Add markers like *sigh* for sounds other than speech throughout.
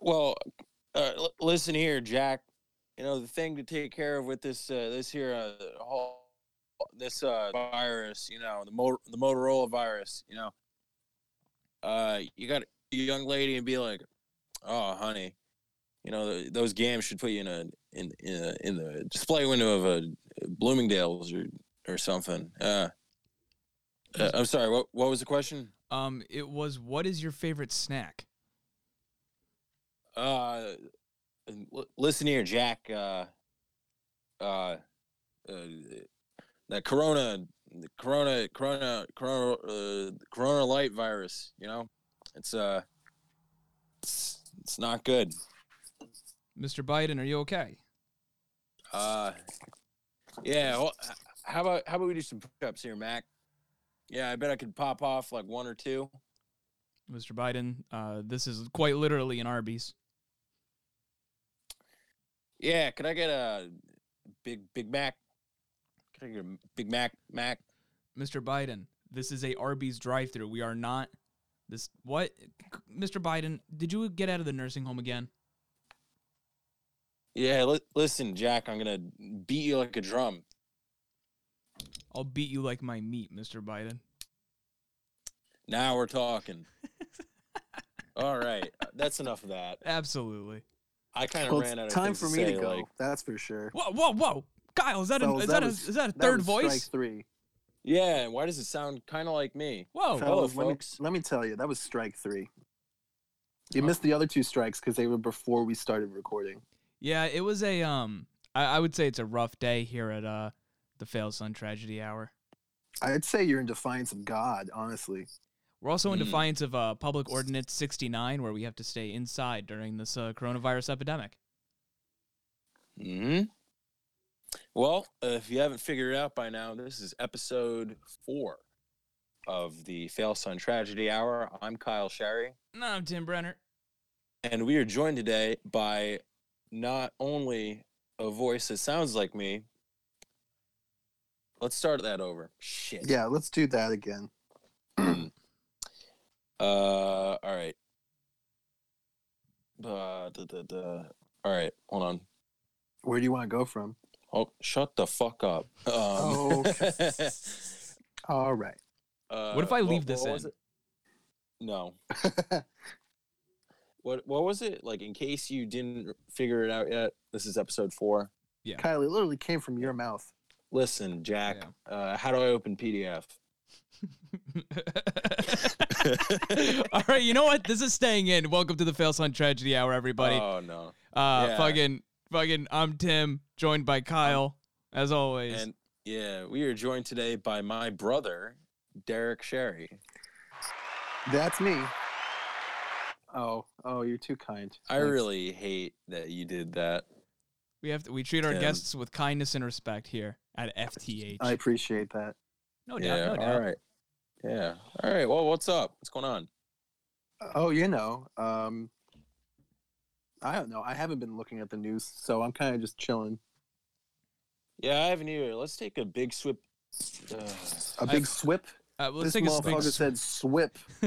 Well, uh, l- listen here, Jack. You know the thing to take care of with this uh, this here uh, whole this uh, virus. You know the Mo- the Motorola virus. You know, uh, you got a young lady and be like, "Oh, honey, you know th- those games should put you in a in in, a, in the display window of a Bloomingdale's or or something." Uh, uh, I'm sorry. What what was the question? Um, it was what is your favorite snack? Uh, listen here, Jack. Uh, uh, uh, that Corona, the Corona, Corona, Corona, uh, Corona Light virus. You know, it's uh, it's, it's not good. Mr. Biden, are you okay? Uh, yeah. Well, how about how about we do some push-ups here, Mac? Yeah, I bet I could pop off like one or two. Mr. Biden, uh, this is quite literally an Arby's. Yeah, could I get a big Big Mac? Could I get a Big Mac Mac? Mr. Biden, this is a Arby's drive-through. We are not this what Mr. Biden, did you get out of the nursing home again? Yeah, li- listen, Jack, I'm gonna beat you like a drum. I'll beat you like my meat, Mr. Biden. Now we're talking. *laughs* All right, that's enough of that. Absolutely. I kind of Well, ran out of time things for to me say. to go. Like, That's for sure. Whoa, whoa, whoa. Kyle, is that a, is that, a, was- is that a that third was voice? Strike three. yeah, and why does it sound kind of like me? Whoa. Fel- Hello, Fellas, let me, folks. let me tell you, that was strike three. You Oh. missed the other two strikes because they were before we started recording. Yeah, it was a um I, I would say it's a rough day here at uh the Fail Son Tragedy Hour. I'd say you're in defiance of God, honestly. We're also in Hmm. defiance of uh, Public Ordinance 69, where we have to stay inside during this uh, coronavirus epidemic. Hmm. Well, uh, if you haven't figured it out by now, this is episode four of the Fail Son Tragedy Hour. I'm Kyle Sherry. No, I'm Tim Brenner. And we are joined today by not only a voice that sounds like me. Let's start that over. Shit. Yeah, let's do that again. Uh, all right. Uh, da, da, da. All right, hold on. Where do you want to go from? Oh, shut the fuck up. Um, Oh. *laughs* All right. uh, What if I leave this was in? No. *laughs* What What was it like? In case you didn't figure it out yet, this is episode four. Yeah, Kylie, it literally came from your mouth. Listen, Jack. Uh, how do I open PDF? *laughs* All right, you know what? This is staying in. Welcome to the Fail Son Tragedy Hour, everybody. Oh no. uh, yeah. fucking, fucking. I'm Tim, joined by Kyle, as always. And yeah, we are joined today by my brother, Derek Sherry. That's me. Oh, oh, you're too kind. I Thanks. really hate that you did that. we have to. We treat our Tim. guests with kindness and respect here at FTH. I appreciate that. no doubt. yeah. no doubt. all right. Yeah. All right. Well, what's up? What's going on? Oh, you know, um, I don't know. I haven't been looking at the news, so I'm kind of just chilling. Yeah, I haven't either. Let's take a big swip. Uh, A big swip. Uh, let's this take a motherfucker swig. said swip. *laughs*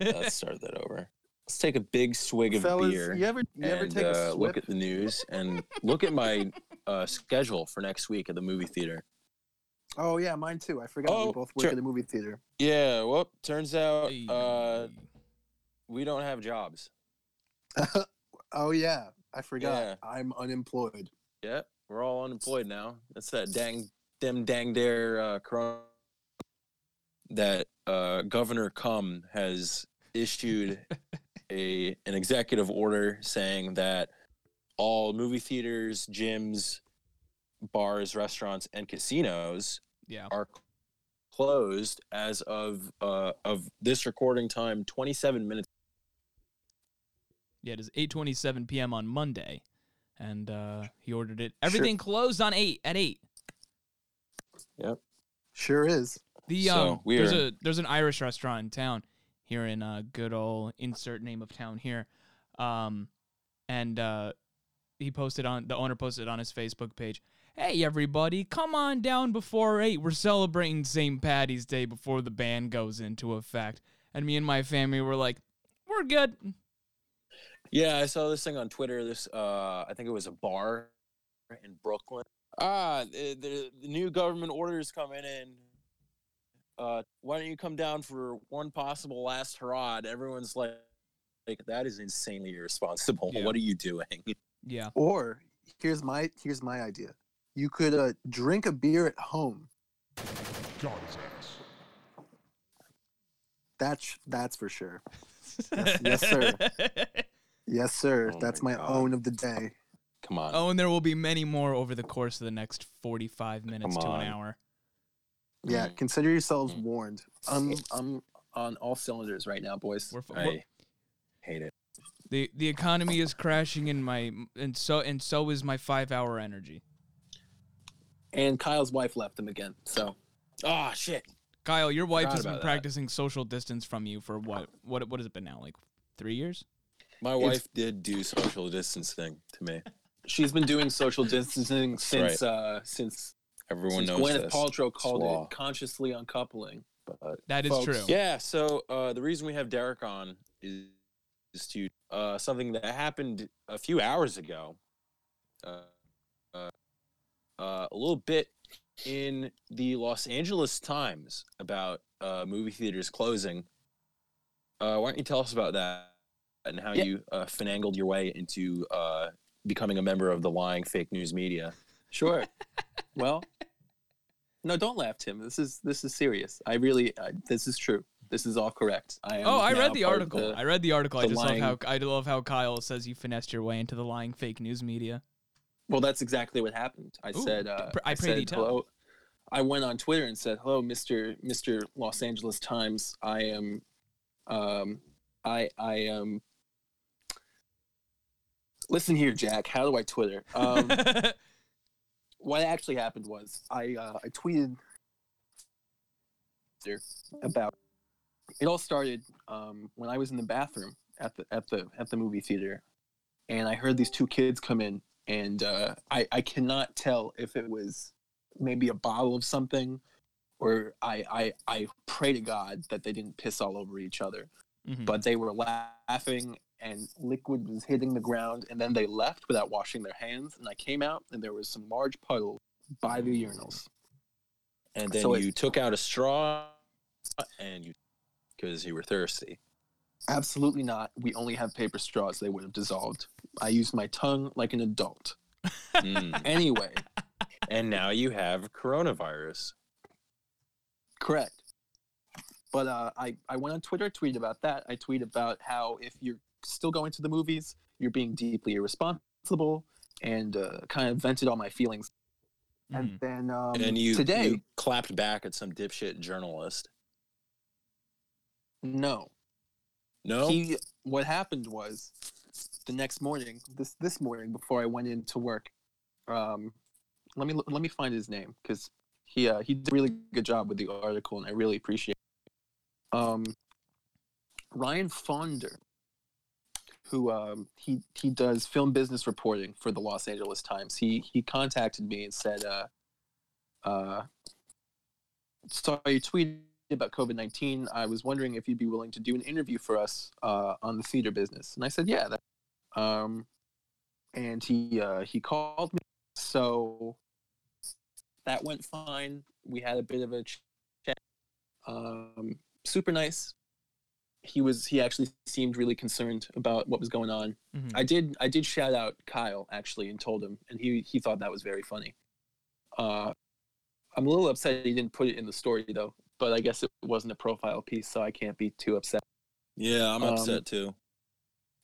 let's start that over. Let's take a big swig of Fellas, beer. you ever you ever and take a uh, swip? look at the news and look at my uh, schedule for next week at the movie theater. Oh yeah, mine too. I forgot Oh, we both work sure. at the movie theater. Yeah, well, turns out uh, we don't have jobs. *laughs* oh yeah, I forgot. Yeah. I'm unemployed. Yeah, we're all unemployed now. That's that dang, them dang dare uh, corona that uh, Governor Cuomo has issued *laughs* a an executive order saying that all movie theaters, gyms, bars, restaurants, and casinos yeah. are closed as of uh, of this recording time, 27 minutes. Yeah, it is 8:27 p.m. on Monday, and uh, he ordered it. Everything closed on eight at eight. Yep, Sure is. The So, um, we there's a there's an Irish restaurant in town here in uh good old insert name of town here, um, and uh, he posted on the owner posted on his Facebook page. Hey everybody, come on down before eight. We're celebrating St. Patty's Day before the ban goes into effect. And me and my family were like, we're good. Yeah, I saw this thing on Twitter. This, uh, I think it was a bar in Brooklyn. Ah, the, the, the new government orders coming in. Uh, why don't you come down for one possible last hurrah? And Everyone's like, like that is insanely irresponsible. Yeah. What are you doing? Yeah. Or here's my here's my idea. You could uh, drink a beer at home. Got his ass. That's that's for sure. Yes- yes, *laughs* sir. Yes, sir. Oh that's my my, own of the day. Come on. oh, and there will be many more over the course of the next 45 minutes to an hour. Yeah, Mm. consider yourselves Mm. warned. I'm I'm on all cylinders right now, boys. We're, f- we're- hate it. the the economy is crashing in my and so and so is my 5-hour energy. And Kyle's wife left him again. So Oh shit. Kyle, your wife has been about that. practicing social distance from you for what? What what has it been now? Like 3 years? My It's- wife did do social distancing to me. she's been doing social distancing since right. uh since, Everyone since knows Gwyneth this. Paltrow called law. it consciously uncoupling. But That is Folks, true. yeah, so uh, the reason we have Derek on is, is to uh, something that happened a few hours ago. Uh, uh, a little bit in the Los Angeles Times about uh, movie theaters closing. Uh, why don't you tell us about that and how Yeah. you uh, finangled your way into uh, becoming a member of the lying fake news media? Sure. *laughs* well, no, don't laugh, Tim. This is this is serious. I really uh, this is true. This is all correct. I am Oh, I read the article. the- I read the article. I just lying- love how I love how Kyle says you finessed your way into the lying fake news media. Well, that's exactly what happened. I Ooh, said, uh, pr- I said, hello. I went on Twitter and said, "Hello, Mister Mister Los Angeles Times. I am, um, I I am." Listen here, Jack. How do I Twitter? Um, *laughs* what actually happened was I uh, I tweeted about. It all started um, when I was in the bathroom at the at the at the movie theater, and I heard these two kids come in, and uh, I I cannot tell if it was maybe a bottle of something, or I I I pray to God that they didn't piss all over each other, Mhm. but they were laughing and liquid was hitting the ground, and then they left without washing their hands, and I came out and there was some large puddle by the urinals. And then So it- you took out a straw and you, because you were thirsty. Absolutely not. We only have paper straws. They would have dissolved. I used my tongue like an adult. Mm. Anyway, and now you have coronavirus. correct. But uh, I, I went on Twitter, tweeted about that. I tweet about how if you're still going to the movies, you're being deeply irresponsible and uh, kind of vented all my feelings. Mhm. And then um, and you, today, you clapped back at some dipshit journalist. no. No, He, what happened was the next morning, this this morning before I went into work, um, let me let me find his name because he uh, he did a really good job with the article and I really appreciate. It. Um, Ryan Faughnder, who um, he he does film business reporting for the Los Angeles Times. He he contacted me and said, uh, uh, "Saw your tweet about COVID nineteen. I was wondering if you'd be willing to do an interview for us uh, on the theater business." And I said, "Yeah." That, um, and he uh, he called me, so that went fine. We had a bit of a chat. Um, super nice. He was he actually seemed really concerned about what was going on. Mhm. I did I did shout out Kyle actually and told him, and he he thought that was very funny. Uh, I'm a little upset he didn't put it in the story though, but I guess it wasn't a profile piece, so I can't be too upset. yeah, I'm um, upset too.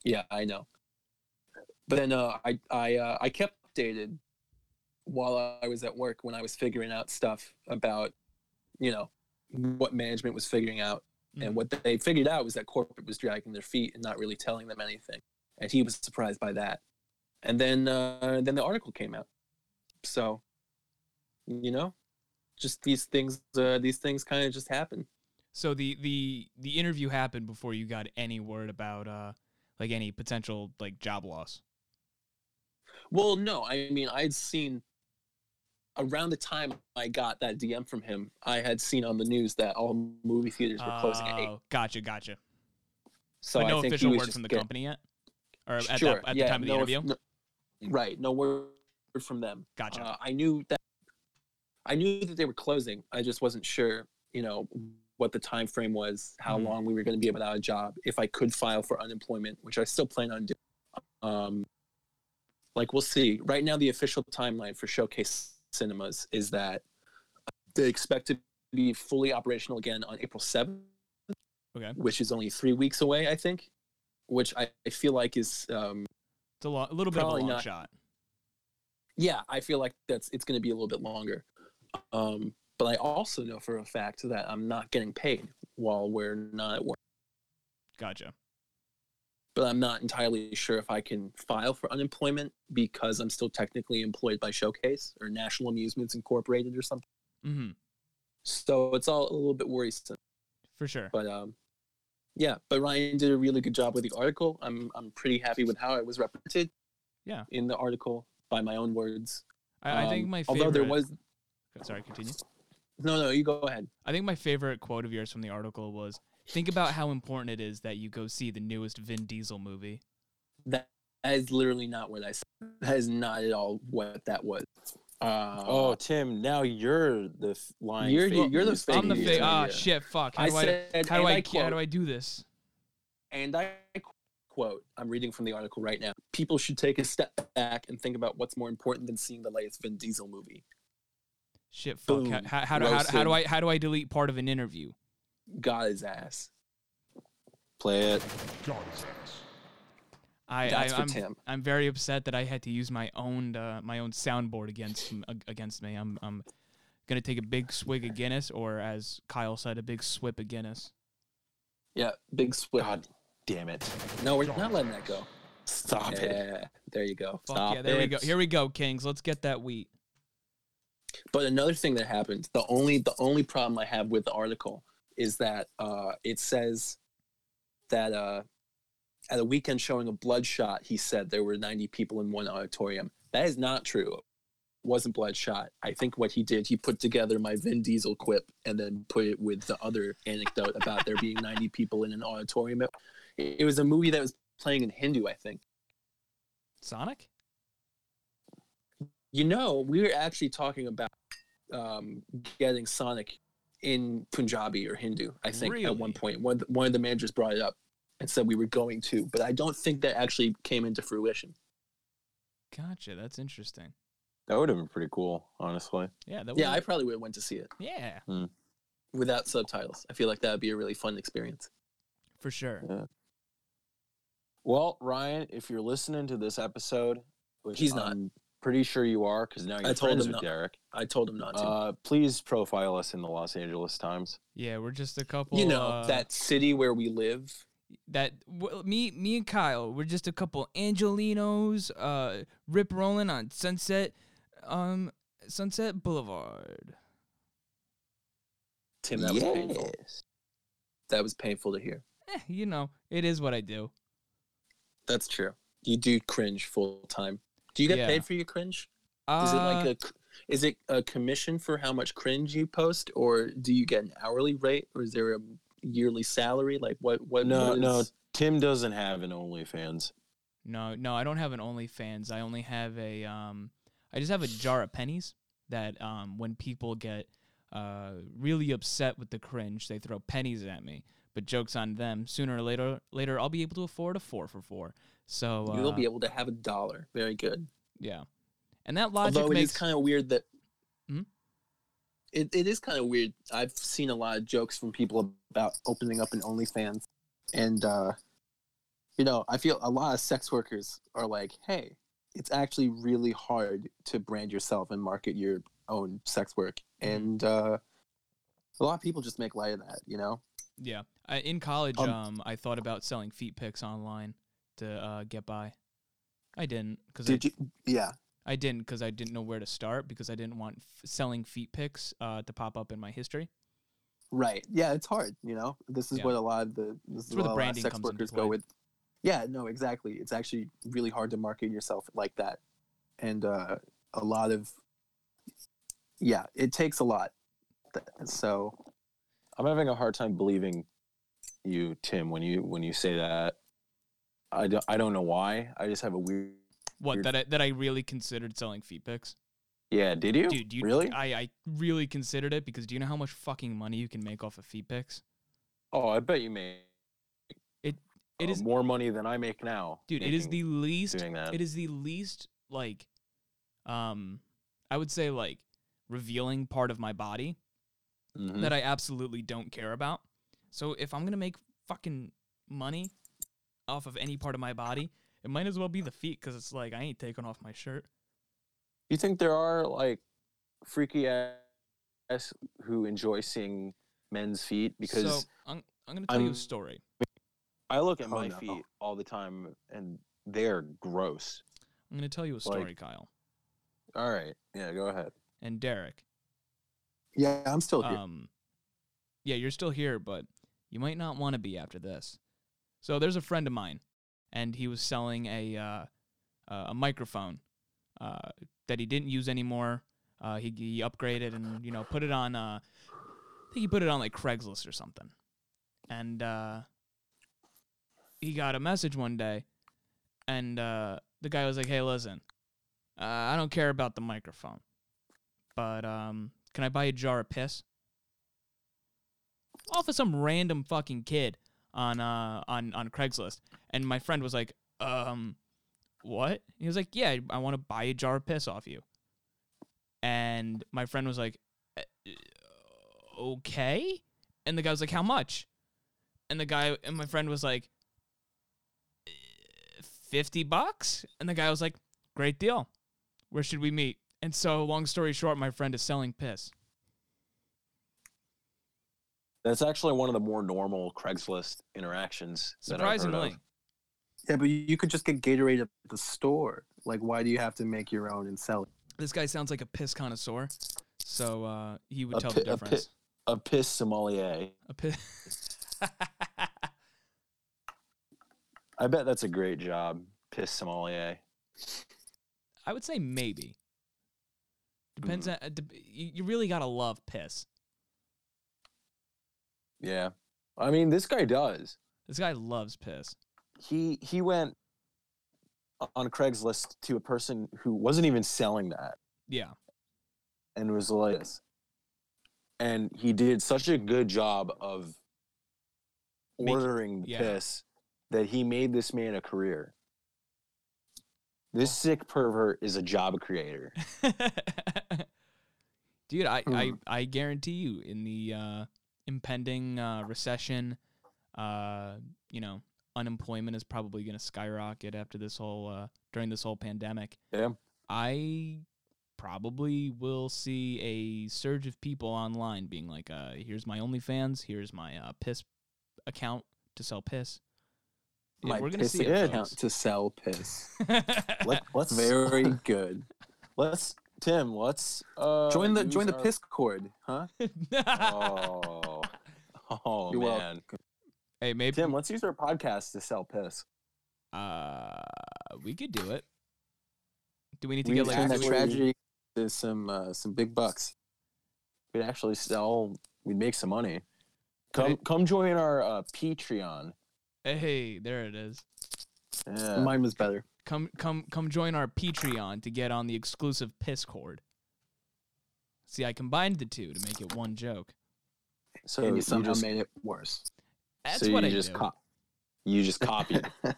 Yeah, I know. But then uh, I I uh, I kept updated while I was at work when I was figuring out stuff about, you know, what management was figuring out, Mhm. and what they figured out was that corporate was dragging their feet and not really telling them anything, and he was surprised by that. And then uh, then the article came out, so you know, just these things uh, these things kind of just happen. So the the the interview happened before you got any word about uh like any potential like job loss. Well, no, I mean, I'd seen around the time I got that DM from him, I had seen on the news that all movie theaters were closing at eight. Oh, Gotcha, gotcha. So but no I think official word from the get- company yet. or at, sure. that, at yeah, the time of the no, interview? no- right. No word from them. Gotcha. Uh, I knew that. I knew that they were closing. I just wasn't sure. You know what the time frame was, how Mhm. long we were going to be without a job, if I could file for unemployment, which I still plan on doing. Um, like we'll see. Right now, the official timeline for Showcase Cinemas is that they expect to be fully operational again on April seventh okay. which is only three weeks away, I think, which I, I feel like is, um, It's a, lo- a little bit of a long not. shot. yeah, I feel like that's it's going to be a little bit longer. Um, but I also know for a fact that I'm not getting paid while we're not at work. Gotcha. But I'm not entirely sure if I can file for unemployment because I'm still technically employed by Showcase or National Amusements Incorporated or something. Mm-hmm. So it's all a little bit worrisome. For sure. But um, yeah, but Ryan did a really good job with the article. I'm I'm pretty happy with how it was represented. Yeah. In the article, by my own words. I, I think Um, my favorite. although there was Sorry, continue. no no you go ahead. I think my favorite quote of yours from the article was think about how important it is that you go see the newest Vin Diesel movie. That, that is literally not what I said. That is not at all what that was. Uh, Oh, Tim, now you're the f- lying. You're- fake you're the news fake I'm the fake. Ah, media. shit. Fuck. How I do I? said, How do and I? I How do I do this? and I quote, I'm reading from the article right now. People should take a step back and think about what's more important than seeing the latest Vin Diesel movie. Shit. Fuck. How, Boom. how, how, do, how, how do I? How do I delete part of an interview? Got his ass. Play it. Got his ass. I, That's I for I'm, Tim. I'm very upset that I had to use my own uh, my own soundboard against against me. I'm I'm gonna take a big swig of Guinness, or as Kyle said, a big swip of Guinness. Yeah, big split. God damn it. No, we're not letting that go. Stop it. yeah, there you go. Fuck Stop yeah, there we go. Here we go, Kings. Let's get that wheat. But another thing that happened, the only the only problem I have with the article is that uh, it says that uh, at a weekend showing of Bloodshot, he said there were 90 people in one auditorium. That is not true. It wasn't Bloodshot. I think what he did, he put together my Vin Diesel quip and then put it with the other anecdote about there being 90 people in an auditorium. It, it was a movie that was playing in Hindu, I think. Sonic? You know, we were actually talking about um, getting Sonic in Punjabi or Hindu. I think at one Really? point, one of the, of the managers brought it up and said we were going to, but I don't think that actually came into fruition. Gotcha. That's interesting. That would have been pretty cool, honestly. Yeah. That Yeah, I probably would have went to see it yeah, without subtitles. I feel like that would be a really fun experience. for sure. Yeah. Well, Ryan, if you're listening to this episode, which He's not. I'm pretty sure you are because now you're I told friends him with not. Derek. I told him not to. Uh, please profile us in the Los Angeles Times. Yeah, we're just a couple. you know uh, that city where we live. that w- me me and Kyle we're just a couple Angelenos uh rip rolling on Sunset um Sunset Boulevard. Tim, that was painful. That was painful to hear. Eh, you know, it is what I do. That's true. You do cringe full time. Do you get Yeah. paid for your cringe? Uh, Is it like a c- is it a commission for how much cringe you post, or do you get an hourly rate, or is there a yearly salary? Like what? What? No, what no. Tim doesn't have an OnlyFans. no, no, I don't have an OnlyFans. I only have a um I just have a jar of pennies that um when people get uh really upset with the cringe, they throw pennies at me. But jokes on them. Sooner or later later I'll be able to afford a 4 for 4. So uh, You'll be able to have a dollar. Very good. yeah. And that logic Although it makes is kind of weird that Hmm? it, it is kind of weird. I've seen a lot of jokes from people about opening up an OnlyFans, and uh, you know, I feel a lot of sex workers are like, "Hey, it's actually really hard to brand yourself and market your own sex work," Mm-hmm. and uh, a lot of people just make light of that. You know, Yeah, I, in college, um, Um, I thought about selling feet pics online to uh, get by. I didn't because I, did you? Yeah, I didn't because I didn't know where to start because I didn't want f- selling feet pics uh, to pop up in my history. right. Yeah, it's hard. You know, this is Yeah. what a lot of the this is where the a lot of branding sex comes into workers play. go with. Yeah, no, exactly. It's actually really hard to market yourself like that, and uh, a lot of yeah, it takes a lot. So I'm having a hard time believing you, Tim, when you when you say that. I don't, I don't know why. I just have a weird. What You're- that I, that I really considered selling feet pics, Yeah, did you? dude. You really? I I really considered it because do you know how much fucking money you can make off of feet pics? oh, I bet you make. It- it uh, is- more money than I make now. Dude, it is the least it is the least like um I would say like revealing part of my body Mhm. that I absolutely don't care about. So if I'm gonna make fucking money off of any part of my body, it might as well be the feet because it's like I ain't taking off my shirt. You think there are like freaky ass who enjoy seeing men's feet? Because so I'm I'm gonna tell you a I'm- story. I look at Oh, my no. feet all the time and they're gross. I'm gonna tell you a story, Kyle All right, yeah, go ahead. and Derek. Yeah, I'm still here. Um, yeah, you're still here, but you might not want to be after this. So there's a friend of mine, and he was selling a uh, a microphone uh, that he didn't use anymore. Uh, he he upgraded and you know put it on. Uh, I think he put it on like Craigslist or something, and uh, he got a message one day, and uh, the guy was like, "Hey, listen, I don't care about the microphone, but um, can I buy a jar of piss?" Off of some random fucking kid on uh on on Craigslist, and my friend was like, "Um, what?" He was like, "Yeah, I want to buy a jar of piss off you." And my friend was like, "Uh, "Okay," and the guy was like, "How much?" And the guy and my friend was like, "50 bucks?" And the guy was like, "Great deal. Where should we meet?" And so, long story short, my friend is selling piss. That's actually one of the more normal Craigslist interactions. that I've heard of. Surprisingly. yeah, but you could just get Gatorade at the store. Like, why do you have to make your own and sell it? This guy sounds like a piss connoisseur, so uh, he would A tell pi- the a pi- difference. A piss sommelier. A piss. *laughs* I bet that's a great job. Piss sommelier. I would say maybe. Depends on. Uh, dep- you, you really gotta love piss. Yeah. I mean, this guy does. This guy loves piss. He he went on Craigslist to a person who wasn't even selling that Yeah. and was like. And he did such a good job of ordering the yeah. piss that he made this man a career. This sick pervert is a job creator. *laughs* Dude, I, I, Hmm. I guarantee you, in the uh, impending uh, recession, uh, you know, unemployment is probably going to skyrocket after this whole uh, during this whole pandemic. Yeah. I probably will see a surge of people online being like, uh, "Here's my OnlyFans. Here's my uh, piss account to sell piss." Yeah, My we're gonna piss see it, account to sell piss. *laughs* Let, let's Very *laughs* good. let's Tim. Let's uh, Join the use join the piss cord, huh? *laughs* Oh, You're welcome. man, hey, maybe Tim. Let's use our podcast to sell piss. uh, we could do it. Do we need to We get would like Turn that tragedy to some uh, some big bucks. We'd actually sell. We'd make some money. Come it- come join our uh, Patreon. Hey, there it is. Yeah. Mine was better. Come come come join our Patreon to get on the exclusive piss cord. See, I combined the two to make it one joke. So and you you somehow just, made it worse. That's so what you I just do. co- you just copied. *laughs*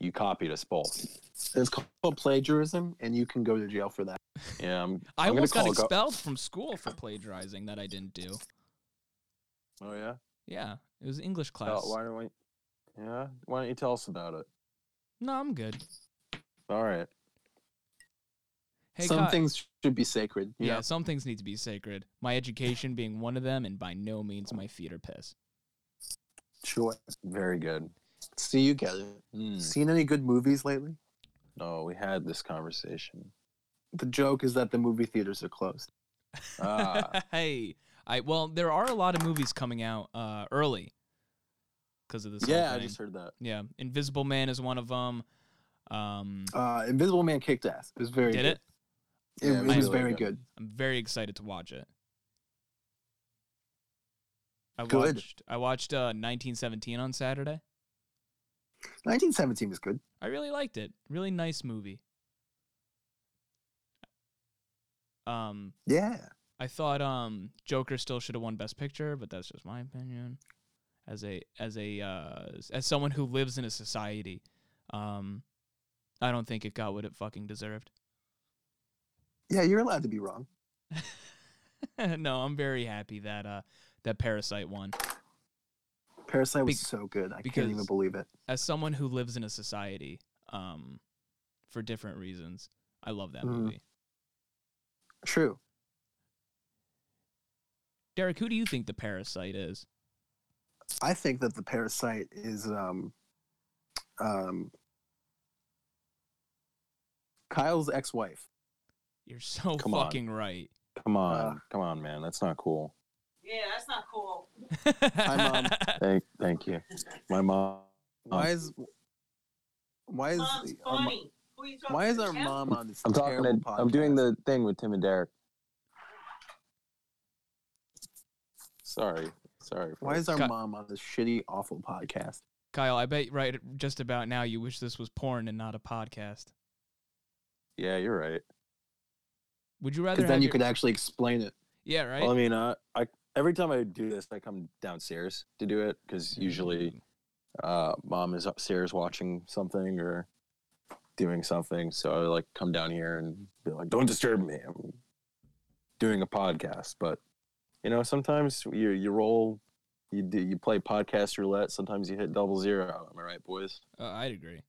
you copied us both. It's called plagiarism, and you can go to jail for that. Yeah, I'm. I I'm almost got call go- expelled from school for plagiarizing that I didn't do. Oh yeah. Yeah, it was English Oh, class. why don't we? Yeah. Why don't you tell us about it? no, I'm good. All right. Hey, Some Ky- things should be sacred. you yeah, know? some things need to be sacred. My education being one of them, and by no means my feet are piss. Sure. Very good. See, you get it. Hmm. Seen any good movies lately? No, we had this conversation. The joke is that the movie theaters are closed. Ah. *laughs* hey, I well, there are a lot of movies coming out uh, early because of this. whole yeah, I just heard that. Yeah, Invisible Man is one of them. Um, Uh, Invisible Man kicked ass. It was very did good. it? It, Yeah, it it was was really very good. good. I'm very excited to watch it. I Good. watched I watched uh, 1917 on Saturday. 1917 was good. I really liked it. Really nice movie. Um, Yeah. I thought um Joker still should have won Best Picture, but that's just my opinion. As a as a uh, as someone who lives in a society, um, I don't think it got what it fucking deserved. Yeah, you're allowed to be wrong. *laughs* no, I'm very happy that uh that Parasite won. Parasite was Be- so good. I can't even believe it. As someone who lives in a society, um, for different reasons, I love that Mhm. movie. True. Derek, who do you think the Parasite is? I think that the Parasite is um um Kyle's ex-wife. You're so Come on. fucking right. Come on, Uh, come on, man. That's not cool. Yeah, that's not cool. *laughs* Hi, mom. Thank, thank you. My mom. Why is why is Mom's our funny. Who are you talking why is our Tim? mom on this I'm talking. terrible To, I'm doing the thing with Tim and Derek. Sorry, sorry. Why is our Ky- mom on this shitty, awful podcast? Kyle, I bet right just about now you wish this was porn and not a podcast. Yeah, you're right. Would you rather? Because then you your- could actually explain it. Yeah, right. Well, I mean, uh, I every time I do this, I come downstairs to do it because Mm-hmm. usually, uh, mom is upstairs watching something or doing something. So I like come down here and be like, "Don't disturb me. I'm doing a podcast." But you know, sometimes you you roll, you do you play podcast roulette. Sometimes you hit double zero. Am I right, boys? Uh, I'd agree.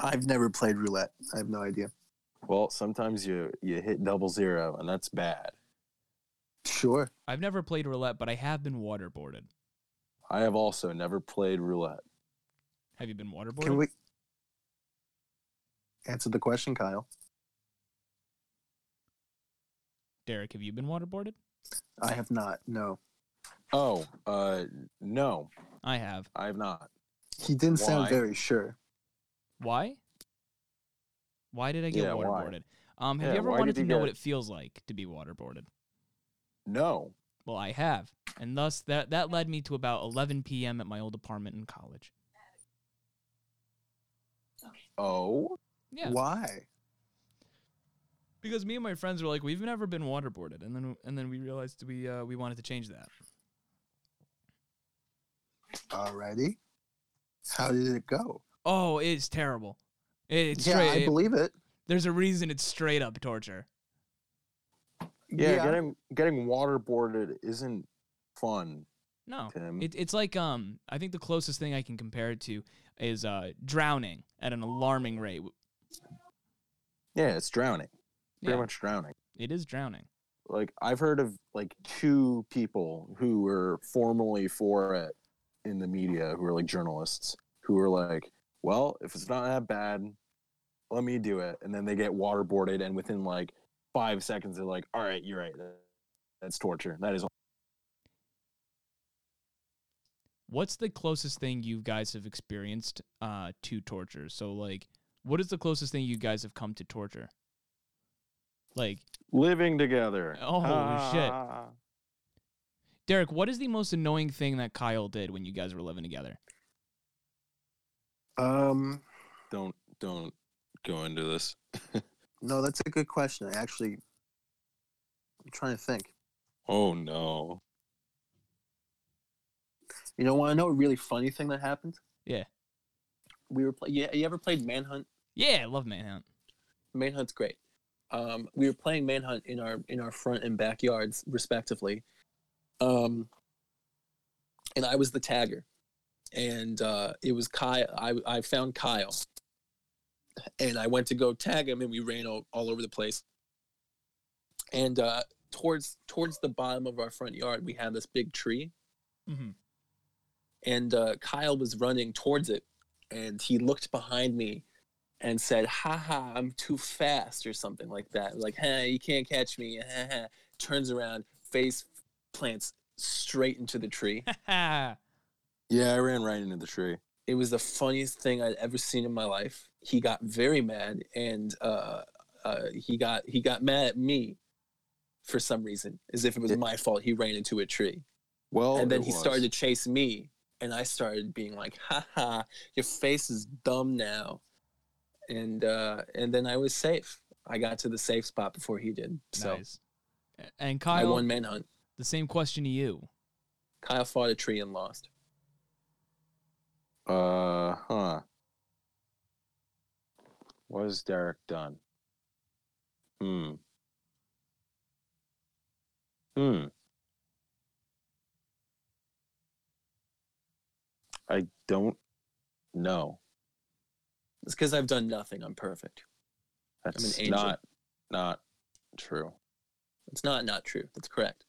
I've never played roulette. I have no idea. Well, sometimes you you hit double zero, and that's bad. Sure. I've never played roulette, but I have been waterboarded. I have also never played roulette. Have you been waterboarded? Can we answer the question, Kyle? Derek, have you been waterboarded? I have not. No. Oh, uh, no, I have. I have not. He didn't sound very sure. Why? Why did I get Yeah, why? waterboarded? Um, have Yeah, you ever wanted to you know what it feels like to be waterboarded? No. Well, I have, and thus that that led me to about 11 p.m. at my old apartment in college. Oh, Yeah, Why? because me and my friends were like, we've never been waterboarded, and then and then we realized we uh, we wanted to change that. Alrighty. How did it go? Oh, it's terrible. It's yeah, straight. I it- believe it. there's a reason it's straight up torture. yeah, Getting getting waterboarded isn't fun, No, Tim. it, it's like um, I think the closest thing I can compare it to is uh drowning at an alarming rate. yeah, it's drowning. Pretty Yeah, much drowning. it is drowning. Like I've heard of like two people who were formerly for it in the media, who are like journalists, who were like, "Well, if it's not that bad, let me do it," and then they get waterboarded, and within like five seconds, they're like, "All right, you're right. That's torture. That is What's the closest thing you guys have experienced uh to torture? So like, what is the closest thing you guys have come to torture? Like, living together." Oh, shit. Ah. Derek, what is the most annoying thing that Kyle did when you guys were living together? Um, Don't don't go into this. *laughs* no, that's a good question. I actually, I'm trying to think. Oh no. You know, want to know a really funny thing that happened? Yeah. We were play- yeah. You ever played Manhunt? Yeah, I love Manhunt. Manhunt's great. Um, we were playing Manhunt in our in our front and backyards, respectively. Um, and I was the tagger, and uh, it was Kyle. I I found Kyle, and I went to go tag him, and we ran all, all over the place. And uh, towards towards the bottom of our front yard, we had this big tree, Mm-hmm. and uh, Kyle was running towards it, and he looked behind me and said, "Ha ha, I'm too fast" or something like that. Like, "Hey, you can't catch me." *laughs* Turns around, face plants straight into the tree. *laughs* Yeah, I ran right into the tree. it was the funniest thing I'd ever seen in my life. He got very mad, and uh, uh, he got he got mad at me for some reason, as if it was Yeah. my fault. He ran into a tree, Well, and then it he was. started to chase me, and I started being like, "Ha ha, your face is dumb now," and uh, and then I was safe. I got to the safe spot before he did. So nice. And I Kyle, won manhunt. the same question to you. Kyle fought a tree and lost. Uh huh. What has Derek done? Hmm. Hmm. I don't know. It's because I've done nothing. I'm perfect. That's angel. not not true. It's not not true. That's correct.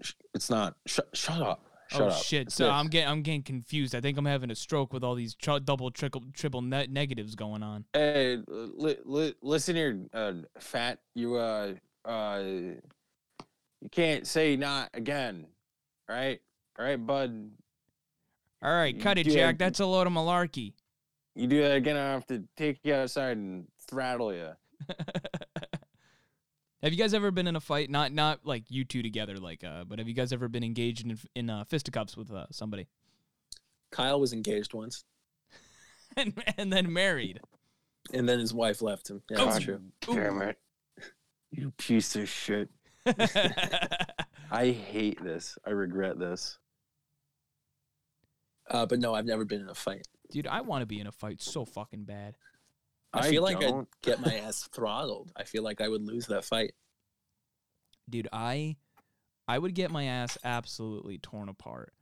Sh- It's not. Shut shut up. Shut oh up. shit! It's So this. I'm getting I'm getting confused. I think I'm having a stroke with all these tr- double, triple, triple net negatives going on. Hey, li- li- listen here, uh, fat. You uh uh, you can't say not again, right? All right, bud. All right, You cut it, Jack. have- That's a load of malarkey. You do that again, I have to take you outside and throttle you. *laughs* have you guys ever been in a fight? Not not like you two together, like uh, but have you guys ever been engaged in in uh, fisticuffs with uh, somebody Kyle was engaged once, *laughs* and and then married? and then his wife left him. Yeah, Oh. that's true. Damn it! You piece of shit. *laughs* I hate this. I regret this. Uh, but no, I've never been in a fight. Dude, I want to be in a fight so fucking bad. I, feel like I'd don't. get my *laughs* ass throttled. I feel like I would lose that fight. dude i i would get my ass absolutely torn apart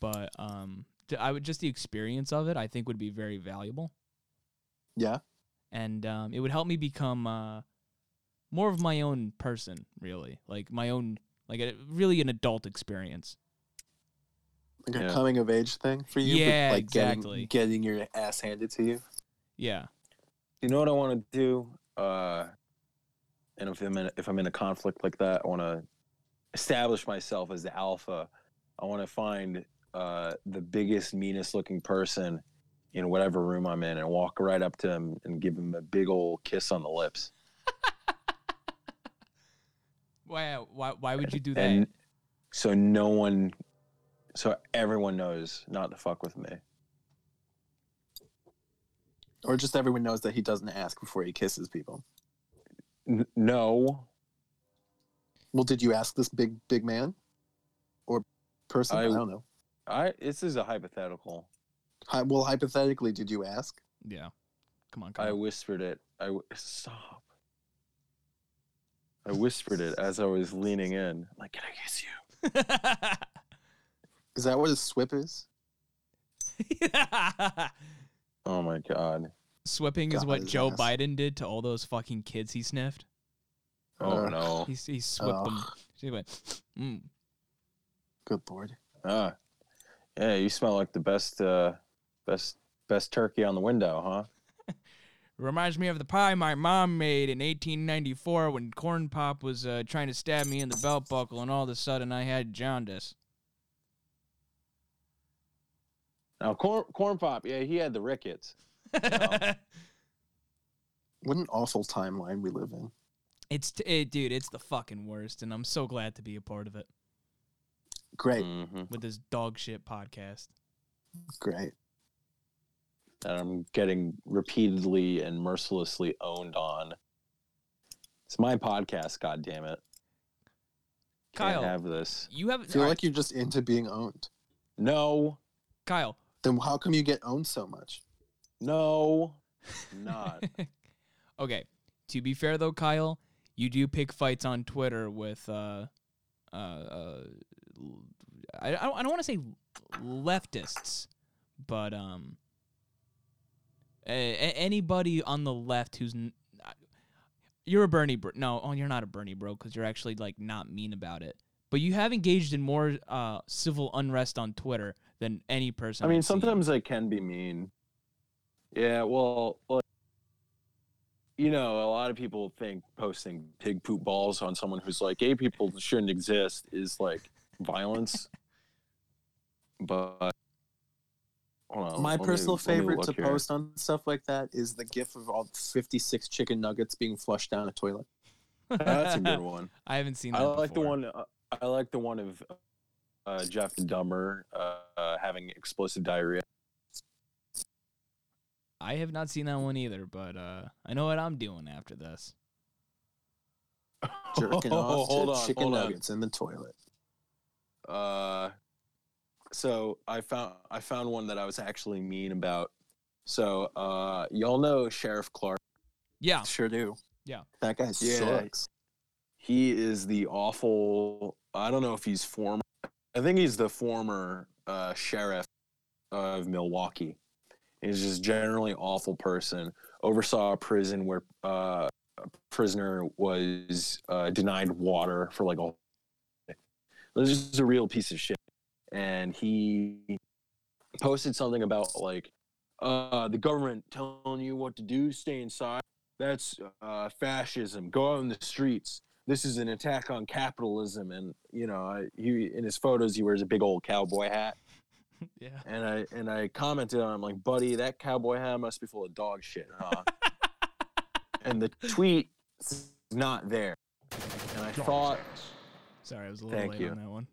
but um I would just the experience of it i think would be very valuable Yeah. and um it would help me become uh more of my own person really like my own like a, really an adult experience Like a coming of age thing for you. Yeah, like exactly. Getting, getting your ass handed to you. yeah You know what I want to do? Uh, and if I'm in, if I'm in a conflict like that, I want to establish myself as the alpha. I want to find uh, the biggest, meanest looking person in whatever room I'm in, and walk right up to him and give him a big old kiss on the lips. *laughs* why why, why would you do that And so no one, so everyone knows not to fuck with me. Or just everyone knows that he doesn't ask before he kisses people. N- no, Well, did you ask this big, big man? Or person? I, I- don't know. I. This is a hypothetical. Hi, well, hypothetically, did you ask? yeah come on I come whispered it. I w- stop. I whispered it as I was leaning in. Like, can I kiss you? *laughs* Is that what a swip is? *laughs* Oh my god. Swipping is God, what his Joe ass. Biden did to all those fucking kids he sniffed. Oh Ugh. no. He, he swipped them. Ugh. She went, mm. Good lord. Ah. Yeah, you smell like the best uh best best turkey on the window, huh? *laughs* Reminds me of the pie my mom made in 1894 when Corn Pop was uh, trying to stab me in the belt buckle, and all of a sudden I had jaundice. Now corn corn pop, yeah, he had the rickets. *laughs* What an awful timeline we live in. it's t- it, dude, it's the fucking worst, and I'm so glad to be a part of it Great, hmm with this dog shit podcast. great. That I'm getting repeatedly and mercilessly owned on. It's my podcast, god damn it. Can't Kyle. have this. You have I feel all right, like you're just into being owned. No, Kyle. Then how come you get owned so much? no, not. *laughs* okay, to be fair though, Kyle, you do pick fights on Twitter with uh, uh, uh l- I, I don't, I don't want to say leftists, but um, a, a- anybody on the left who's n- you're a Bernie bro. No, oh, you're not a Bernie bro because you're actually like not mean about it. But you have engaged in more uh, civil unrest on Twitter than any person. I mean, I've seen. sometimes I can be mean. Yeah, well, like, you know, a lot of people think posting pig poop balls on someone who's like gay people shouldn't exist is like violence. *laughs* but hold on, My personal me favorite to here. post on stuff like that is the gif of all 56 chicken nuggets being flushed down a toilet. That's a good one. *laughs* I haven't seen that. I like the one. Uh, I like the one of uh, Jeff Dahmer uh, uh, having explosive diarrhea. I have not seen that one either, but uh, I know what I'm doing after this. *laughs* Jerking off hold to on, chicken hold on. nuggets in the toilet. Uh, so I found I found one that I was actually mean about. So uh, y'all know Sheriff Clarke. Yeah. Sure do. Yeah. That guy Yeah. sucks. He is the awful. I don't know if he's former. I think he's the former uh, sheriff of Milwaukee. He's just generally awful person. Oversaw a prison where uh, a prisoner was uh, denied water for like a. This is a real piece of shit, and he posted something about like uh, the government telling you what to do, stay inside. That's uh, fascism. Go out in the streets this is an attack on capitalism and you know I, he in his photos he wears a big old cowboy hat *laughs* Yeah. and i and i commented on him like buddy that cowboy hat must be full of dog shit huh *laughs* and the tweet is not there and i Dog's thought ass. Sorry, I was a little Thank late you. on that one.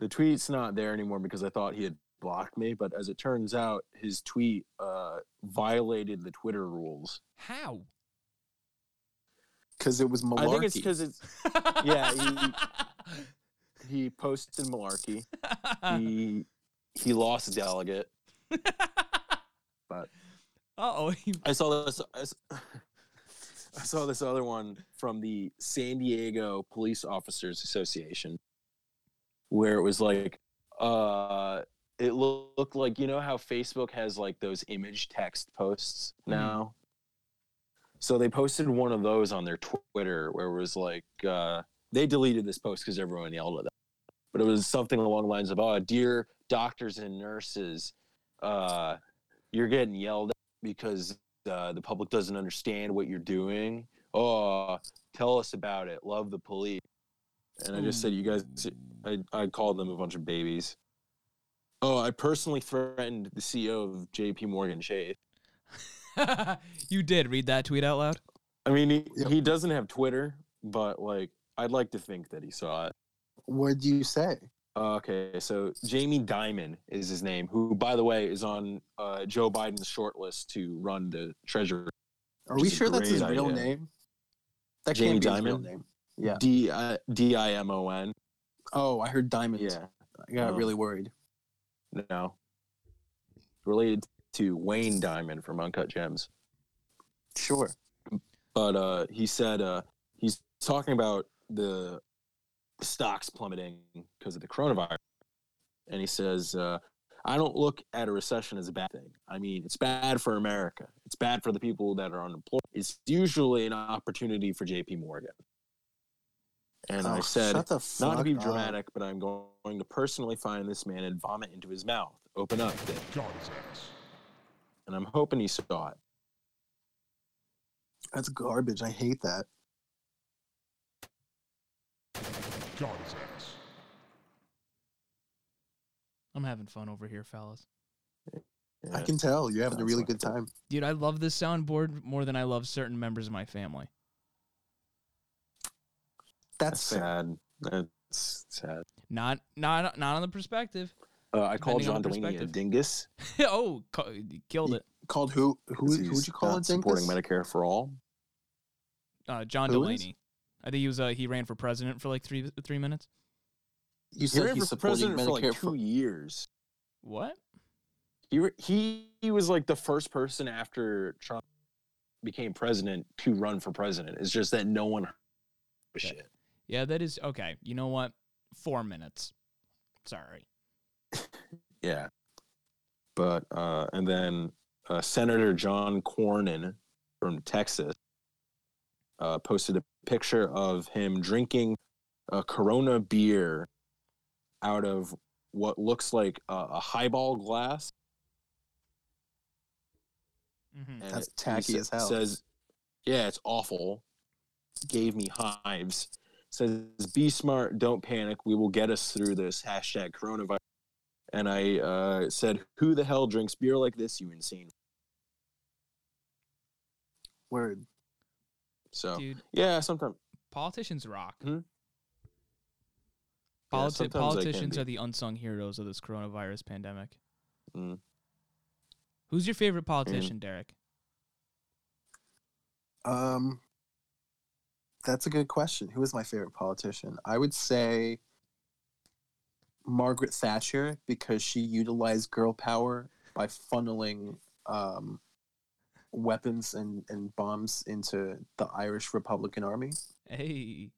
the tweet's not there anymore because i thought he had blocked me but as it turns out his tweet uh, violated the twitter rules How? Because it was malarkey. i think it's because it's *laughs* Yeah, he posted malarkey he he lost a delegate *laughs* but oh, I saw this. I s- I saw this other one from the San Diego Police Officers Association, where it was like, uh, it loo- looked like you know how Facebook has like those image text posts now. So they posted one of those on their Twitter where it was like, uh, they deleted this post because everyone yelled at them, but it was something along the lines of, "Oh, dear doctors and nurses, uh, you're getting yelled at because uh, the public doesn't understand what you're doing. Oh, tell us about it. Love the police." And I just said, "You guys," I I called them a bunch of babies. Oh, I personally threatened the CEO of J.P. Morgan Chase. *laughs* *laughs* you did read that tweet out loud? I mean, he, Yep. he doesn't have Twitter, but like, I'd like to think that he saw it. What'd you say? Uh, okay, so Jamie Dimon is his name, who, by the way, is on uh, Joe Biden's short list to run the Treasury. Are we sure that's his great real name? That Jamie can't be his real name. Yeah. D I D I M O N. Oh, I heard diamond. Yeah, I got Oh. really worried. no. Related to Wayne Diamond from Uncut Gems. Sure. but uh, he said uh, he's talking about the stocks plummeting because of the coronavirus, and he says, uh, "I don't look at a recession as a bad thing. I mean, it's bad for America. It's bad for the people that are unemployed. It's usually an opportunity for J.P. Morgan." And I Oh, said, not to fuck be up. dramatic, but I'm going to personally find this man and vomit into his mouth. Open up, Dick. Dog's ass. And I'm hoping he saw it. That's garbage. I hate that. Dog's ass. I'm having fun over here, fellas. I can tell you're having a really good time. Dude, I love this soundboard more than I love certain members of my family. That's That's sad. That's sad. Not not not on the perspective. Uh, I called John Delaney a dingus. *laughs* oh, ca- killed it. Called who? Who? 'cause Who he's would you call not it? Supporting Dinkus? Medicare for all. Uh, John Who is? Delaney. I think he was uh, he ran for president for like three three minutes. You He said ran he's for supporting president for like two for. years. What? He, re- he he was like the first person after Trump became president to run for president. It's just that no one. Okay. Shit. Yeah, that is okay. You know what? Four minutes. Sorry. Yeah. But uh, and then uh, Senator John Cornyn from Texas uh, posted a picture of him drinking a Corona beer out of what looks like a, a highball glass. Mm-hmm. and That's tacky as hell. Says, yeah, it's awful. Gave me hives. Says, be smart, don't panic. We will get us through this. Hashtag coronavirus. And I uh, said, who the hell drinks beer like this? You insane. Word. So Dude, yeah, sometimes politicians rock. Hmm? Politi- sometimes I can politicians are the unsung heroes of this coronavirus pandemic. Mm. Who's your favorite politician, Derek? Um, that's a good question. Who is my favorite politician? I would say Margaret Thatcher because she utilized girl power by funneling um, weapons and, and bombs into the Irish Republican Army. Hey,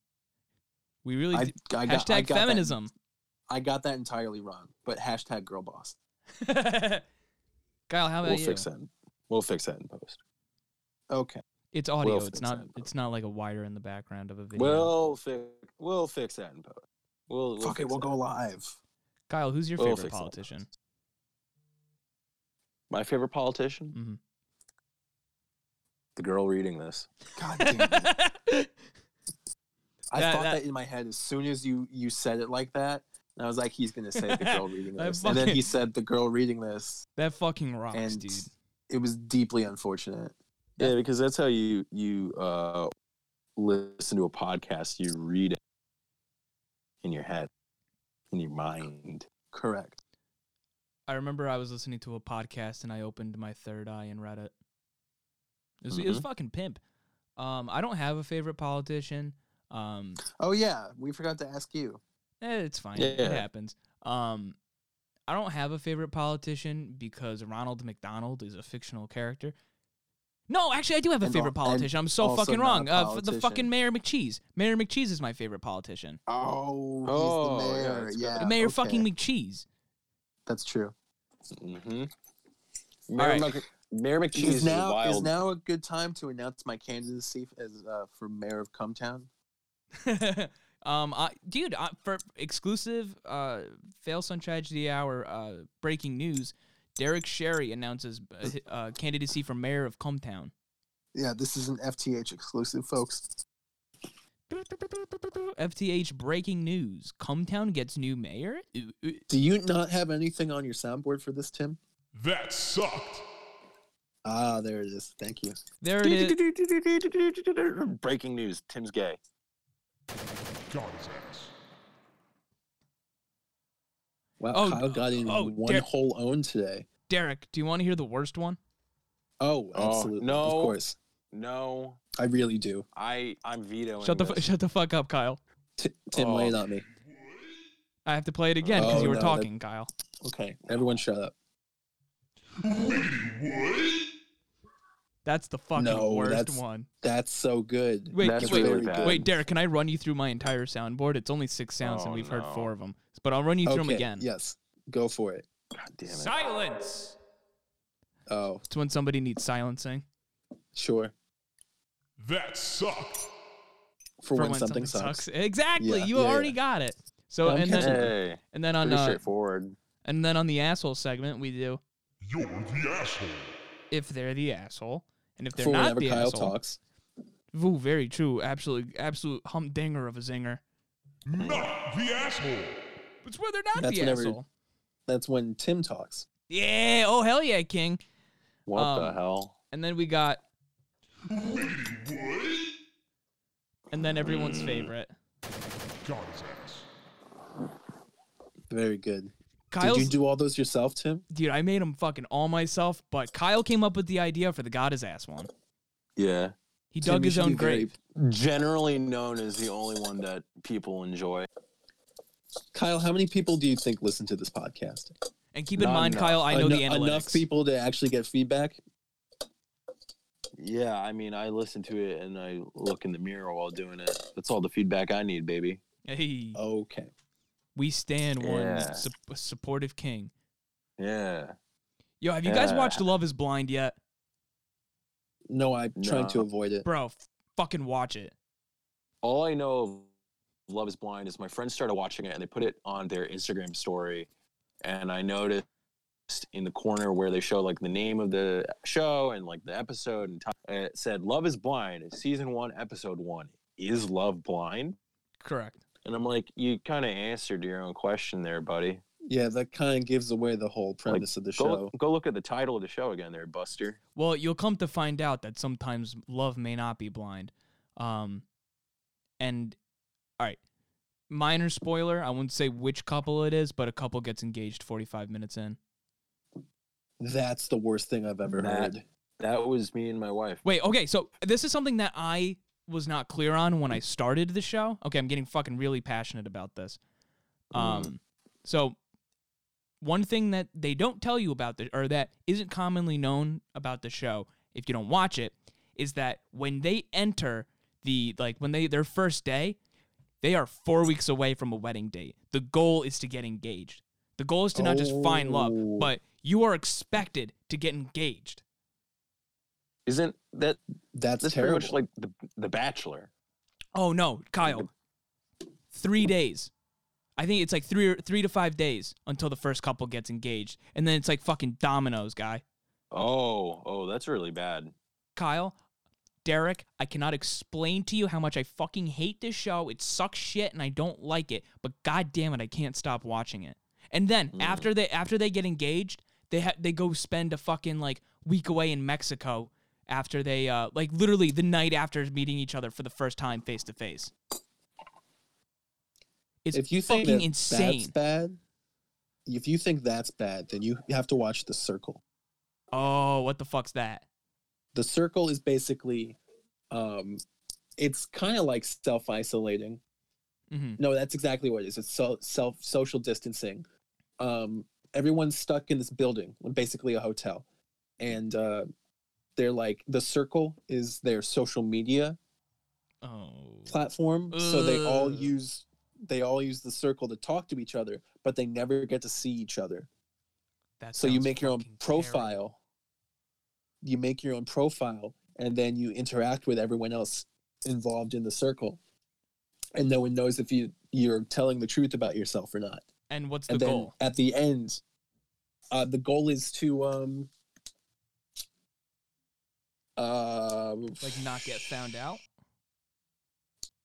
we really I, d- I got, I hashtag got that- feminism. I got that entirely wrong, but hashtag girl boss. *laughs* Kyle, how about We'll you? fix that. in- We'll fix that in post. Okay. It's audio. We'll it's not. It's not like a wire in the background of a video. We'll fix. We'll fix that in post. We'll, we'll Fuck it, we'll that. go live. Kyle, who's your We'll favorite fix that politician? My favorite politician, hmm the girl reading this. God damn it. *laughs* I That- thought that- that, in my head as soon as you you said it like that. I was like, he's gonna say the girl *laughs* reading That this, and then he said the girl reading this. that fucking rocks, and dude. it was deeply unfortunate. Yeah, because that's how you you uh listen to a podcast. You read it in your head, in your mind. Correct. I remember I was listening to a podcast and I opened my third eye and read it. It was, it was Mhm. fucking pimp. Um, I don't have a favorite politician. Um, Oh yeah, we forgot to ask you. eh, it's fine. It happens. Um, I don't have a favorite politician because Ronald McDonald is a fictional character. No, actually, I do have a And favorite al- and politician. I'm so also fucking not wrong. Uh, f- the fucking. Mayor McCheese. Mayor McCheese is my favorite politician. Oh, he's Oh, the yeah, mayor. that's Yeah, good. Mayor okay. fucking McCheese. That's true. Mm-hmm. Mayor, right. Mc, Mayor McCheese Is is now wild. is now a good time to announce my candidacy as uh, for mayor of Cumtown? *laughs* um, I, dude, I, for exclusive uh, Fail Son Tragedy Hour uh, breaking news, Derek Sherry announces uh, uh, candidacy for mayor of Cumtown. Yeah, this is an FTH exclusive, folks. FTH breaking news: Cumtown gets new mayor. Ooh, ooh. Do you not have anything on your soundboard for this, Tim? That sucked. Ah, there it is. Thank you. There it is. Breaking news: Tim's gay. Got his ass. Wow, Oh, Kyle got in oh, one Dar- whole own today. Derek, do you want to hear the worst one? Oh, Oh, absolutely. no. Of course. No, I really do. I I'm vetoing. Shut the fu- this. shut the fuck up, Kyle. T- Tim, Oh. lay on me. I have to play it again because Oh, you were no, that- talking, Kyle. Okay, everyone shut up. That's the fucking No, worst that's- one. That's so good. Wait, That's wait, really very bad. Wait, Derek, can I run you through my entire soundboard? It's only six sounds and Oh, we've heard four of them. But I'll run you through them again. Yes, go for it. God damn it. Silence. Oh, It's when somebody needs silencing. sure. That sucked. For, when, something, sucks. Exactly. Yeah, you yeah, already yeah. got it. So I'm and then Hey, and then on uh, straightforward. and then on the asshole segment we do You're the asshole. if they're the asshole and if they're For not whenever the Kyle asshole. talks. Ooh, very true. Absolutely absolute absolute humdinger of a zinger. Not the asshole. It's where they're not That's the whenever- asshole. That's when Tim talks. Yeah. Oh hell yeah, King. What the um, hell? And then we got and then everyone's favorite. Got ass. Very good. Kyle's Did you do all those yourself, Tim? dude, I made them fucking all myself, but Kyle came up with the idea for the God his ass one. Yeah. He Tim, dug his own be very- grave. Generally known as the only one that people enjoy. Kyle, how many people do you think listen to this podcast? And keep in Not mind, enough. Kyle, I know the Eno- analytics. Enough people to actually get feedback? Yeah, I mean, I listen to it and I look in the mirror while doing it. That's all the feedback I need, baby. Hey, Okay. We stand one Yeah. sup- supportive king. Yeah. Yo, have you guys watched Love Is Blind yet, No, I'm trying to avoid it. bro? F- fucking watch it. All I know of Love is Blind is my friends started watching it and they put it on their Instagram story. And I noticed in the corner where they show like the name of the show and like the episode and time, it said Love is Blind, season one, episode one. Is love blind? Correct. And I'm like, you kind of answered your own question there, buddy. Yeah, that kind of gives away the whole premise of the show. look, go look at the title of the show again, there, Buster. Well, you'll come to find out that sometimes love may not be blind. Um, and all right, minor spoiler. I wouldn't say which couple it is, but a couple gets engaged 45 minutes in. That's the worst thing I've ever That- heard. That was me and my wife. Wait, okay, so this is something that I was not clear on when I started the show. Okay, I'm getting fucking really passionate about this. Um, so one thing that they don't tell you about the or that isn't commonly known about the show if you don't watch it is that when they enter the like when they their first day, they are 4 weeks away from a wedding date. The goal is to get engaged. The goal is to not just find love, Oh. but you are expected to get engaged. Isn't that That's, that's terrible. pretty much like the the Bachelor? Oh no, Kyle. Three days. I think it's like three or three to five days until the first couple gets engaged, and then it's like fucking dominoes, guy. Oh, oh, that's really bad. Kyle, Derek, I cannot explain to you how much I fucking hate this show. It sucks shit, and I don't like it. But god damn it, I can't stop watching it. And then Mm. after they after they get engaged, they ha- they go spend a fucking like week away in Mexico after they uh like literally the night after meeting each other for the first time face to face. It's if you think fucking that insane. that's bad, if you think that's bad, then you have to watch The Circle. Oh, what the fuck's that? The Circle is basically, um, it's kind of like self isolating. hmm No, that's exactly what it is. It's so, self social distancing. Um, everyone's stuck in this building, basically a hotel, and uh, they're like the Circle is their social media Oh. platform. So they all use they all use the Circle to talk to each other, but they never get to see each other. That so you make your own profile you make your own profile and then you interact with everyone else involved in the circle and no one knows if you you're telling the truth about yourself or not And what's the and goal? at the end uh the goal is to um uh Like not get found out?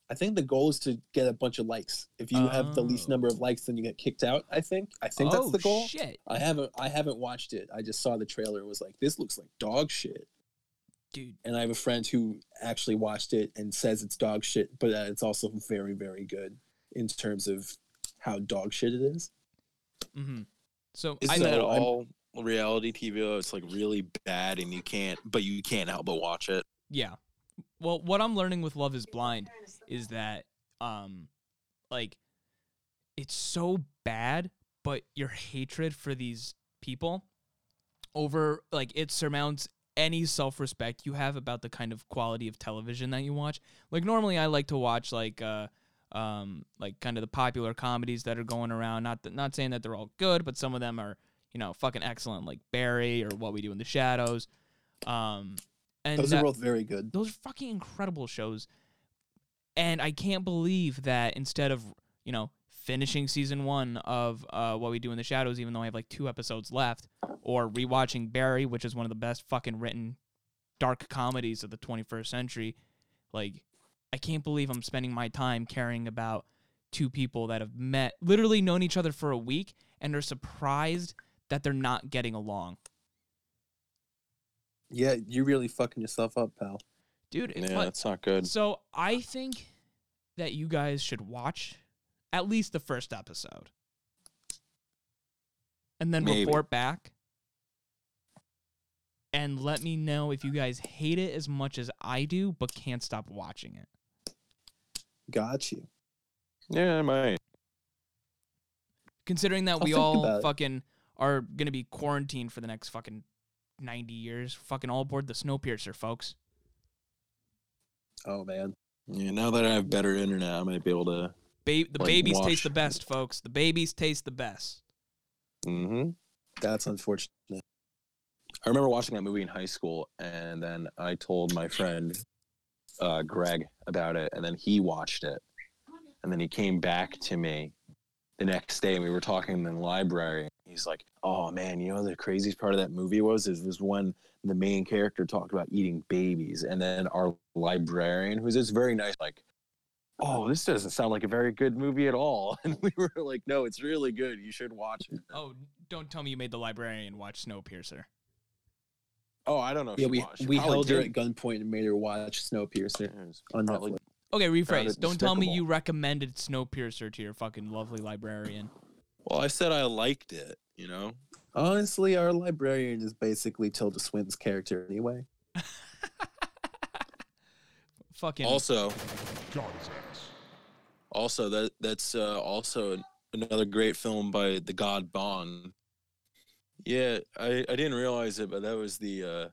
I think the goal is to get a bunch of likes. If you have the least Oh. number of likes, then you get kicked out. I think. I think that's oh, the goal. Shit, I haven't. I haven't watched it. I just saw the trailer and was like, "This looks like dog shit." dude. and I have a friend who actually watched it and says it's dog shit, but uh, it's also very, very good in terms of how dog shit it is. Mm-hmm. So Isn't I I'm- all reality TV? It's like really bad, and you can't, but you can't help but watch it. yeah. Well, what I'm learning with Love Is Blind is that um like it's so bad, but your hatred for these people over like it surmounts any self-respect you have about the kind of quality of television that you watch. Like normally I like to watch like uh um like kind of the popular comedies that are going around. Not th- not saying that they're all good, but some of them are, you know, fucking excellent like Barry or What We Do in the Shadows. Um and Those that- are both very good. those are fucking incredible shows. And I can't believe that instead of, you know, finishing season one of uh, What We Do in the Shadows, even though I have like two episodes left, or rewatching Barry, which is one of the best fucking written dark comedies of the 21st century, like, I can't believe I'm spending my time caring about two people that have met, literally known each other for a week, and are surprised that they're not getting along. Yeah, you're really fucking yourself up, pal. Dude, it- Yeah, but- that's not good. So I think that you guys should watch at least the first episode. And then Maybe. report back. And let me know if you guys hate it as much as I do, but can't stop watching it. Got you. Yeah, I might. Considering that I'll we all about it. fucking are gonna be quarantined for the next fucking ninety years. Fucking all aboard the Snowpiercer, folks. Oh man. Yeah, now that I have better internet, I might be able to. Ba- the Like, babies wash. taste the best, folks. The babies taste the best. Mm-hmm. That's unfortunate. I remember watching that movie in high school, and then I told my friend uh, Greg about it, and then he watched it, and then he came back to me the next day, and we were talking in the library. He's like, "Oh man, you know the craziest part of that movie was is was when the main character talked about eating babies, and then our librarian, who's this very nice, like." Oh, this doesn't sound like a very good movie at all. *laughs* And we were like, no, it's really good. You should watch it. Oh, don't tell me you made the librarian watch Snowpiercer. Oh, I don't know if Yeah, she we watched. We probably held her at gunpoint and made her watch Snowpiercer Yeah, on Netflix. Okay, rephrase. Don't tell me you recommended Snowpiercer to your fucking lovely librarian. Well, I said I liked it. You know. Honestly, our librarian is basically Tilda Swinton's character anyway. *laughs* Fucking Also, Got his ass. also that that's uh, also another great film by the God Bong. Yeah, I, I didn't realize it, but that was the uh,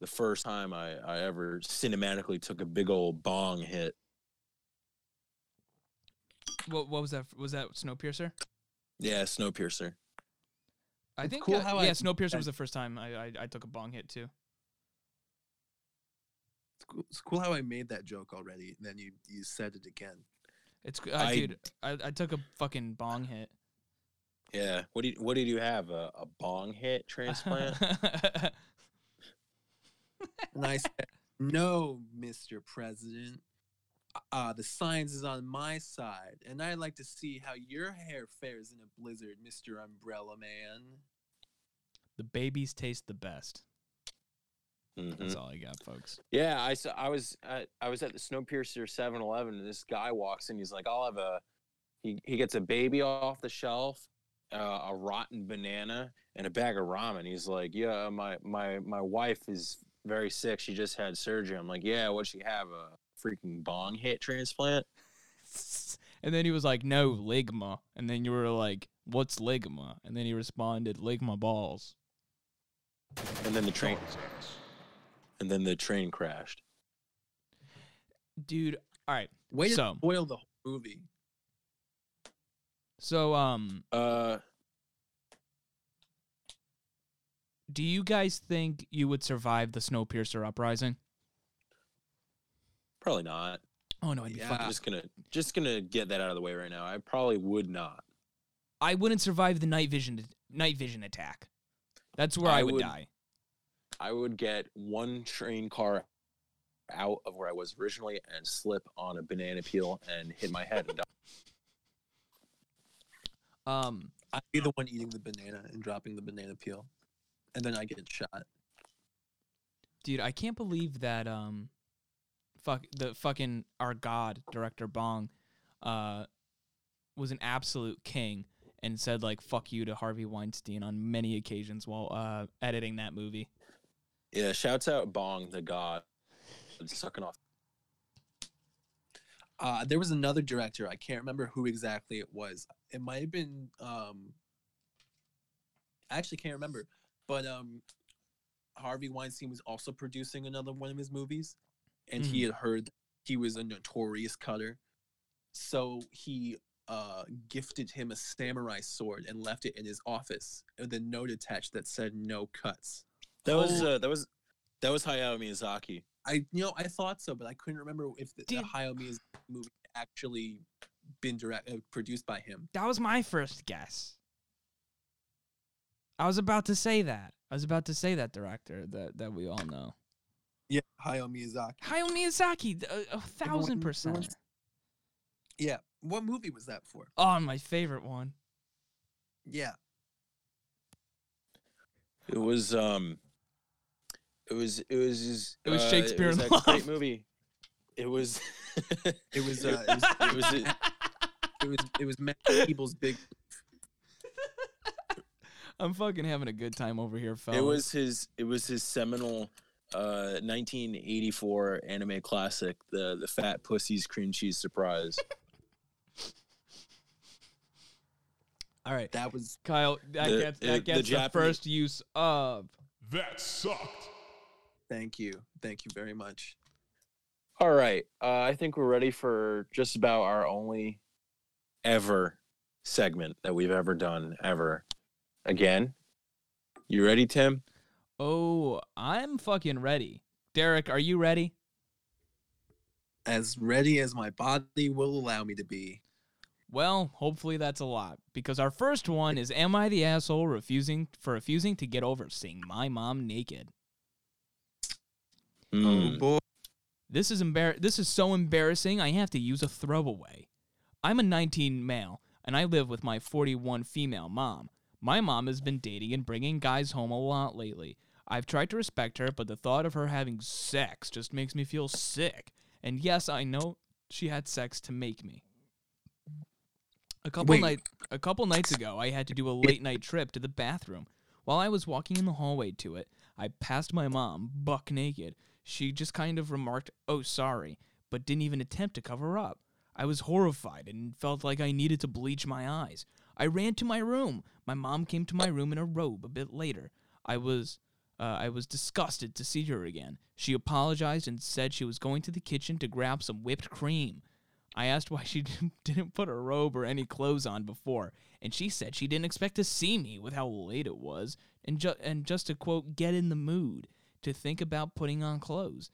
the first time I, I ever cinematically took a big old bong hit. what, what was that? Was that Snowpiercer? Yeah, Snowpiercer. I It's think cool uh, how I- yeah, Snowpiercer was the first time I, I I took a bong hit too. It's cool, it's cool how I made that joke already, and then you you said it again. It's uh, I- dude, I, I took a fucking bong hit. Yeah. What did what did you have? A, a bong hit *laughs* transplant? And I said, "No, Mr. President. Uh, the science is on my side, and I'd like to see how your hair fares in a blizzard, Mr. Umbrella Man." the babies taste the best. Mhm. That's all I got, folks. Yeah, I saw, I was at, I was at the Snowpiercer 7-Eleven and this guy walks in. He's like, "I'll have a." He he gets a baby off the shelf, uh, a rotten banana, and a bag of ramen. He's like, "Yeah, my my my wife is very sick. She just had surgery." I'm like, "Yeah, what she have? A freaking bong hit transplant?" *laughs* And then he was like, "No, ligma." And then you were like, "What's ligma?" And then he responded, "Ligma balls." And then the train Got his ass. and then the train crashed. Dude, all right. Way to So- spoil the whole movie. So, um, Uh, do you guys think you would survive the Snowpiercer uprising? Probably not. Oh no, I'd be Yeah. fucking. I'm just gonna just gonna get that out of the way right now. I probably would not. I wouldn't survive the night vision night vision attack. That's where I, I would, would- die. I would get one train car out of where I was originally and slip on a banana peel and hit my head and die. Um, I'd be the one eating the banana and dropping the banana peel, and then I get shot. dude, I can't believe that um, fuck the fucking our god director Bong, uh, was an absolute king and said like fuck you to Harvey Weinstein on many occasions while uh editing that movie. Yeah, shouts out Bong the God. Sucking off. Uh, there was another director. I can't remember who exactly it was. It might have been. Um, I actually can't remember, but um, Harvey Weinstein was also producing another one of his movies, and he had heard he was a notorious cutter, so he uh, gifted him a samurai sword and left it in his office with a note attached that said "No cuts." That was Oh. uh, that was that was Hayao Miyazaki. I you know I thought so, but I couldn't remember if the, the Dude. Hayao Miyazaki movie actually been direct uh, produced by him. That was my first guess. I was about to say that. I was about to say that director that that we all know. Yeah, Hayao Miyazaki. Hayao Miyazaki, a, a thousand percent. Yeah, what movie was that for? Oh, my favorite one. Yeah, It was um, it was it was his, It was uh, Shakespeare it was in that great Love. movie. It was. it was. Uh, *laughs* it was. it was it, It was. It was Matt Keeble's big. *laughs* I'm fucking having a good time over here, fellas. it was his it was his seminal uh 1984 anime classic the the fat pussy's cream cheese surprise *laughs* all right, That was. Kyle. That The- gets uh, that the gets the, Japanese- first use of. That sucked. Thank you. Thank you very much. all right uh i think we're ready for just about our only ever segment that we've ever done ever again you ready tim Oh, I'm fucking ready. Derek, are you ready? As ready as my body will allow me to be. Well, hopefully that's a lot because our first one is am I the asshole refusing for refusing to get over seeing my mom naked? Oh Mm. boy. This is embar- this is so embarrassing I have to use a throwaway. I'm a 19 male and I live with my 41 female mom. My mom has been dating and bringing guys home a lot lately. I've tried to respect her, but the thought of her having sex just makes me feel sick. And yes, I know she had sex to make me. A couple Wait. night a couple nights ago, I had to do a late night trip to the bathroom. While I was walking in the hallway to it, I passed my mom, buck naked. She just kind of remarked, "Oh, sorry," but didn't even attempt to cover up. I was horrified and felt like I needed to bleach my eyes. I ran to my room. My mom came to my room in a robe a bit later. I was uh, I was disgusted to see her again. She apologized and said she was going to the kitchen to grab some whipped cream. I asked why she *laughs* didn't- put a robe or any clothes on before, and she said she didn't expect to see me with how late it was, and, ju- and just to quote, get in the mood to think about putting on clothes.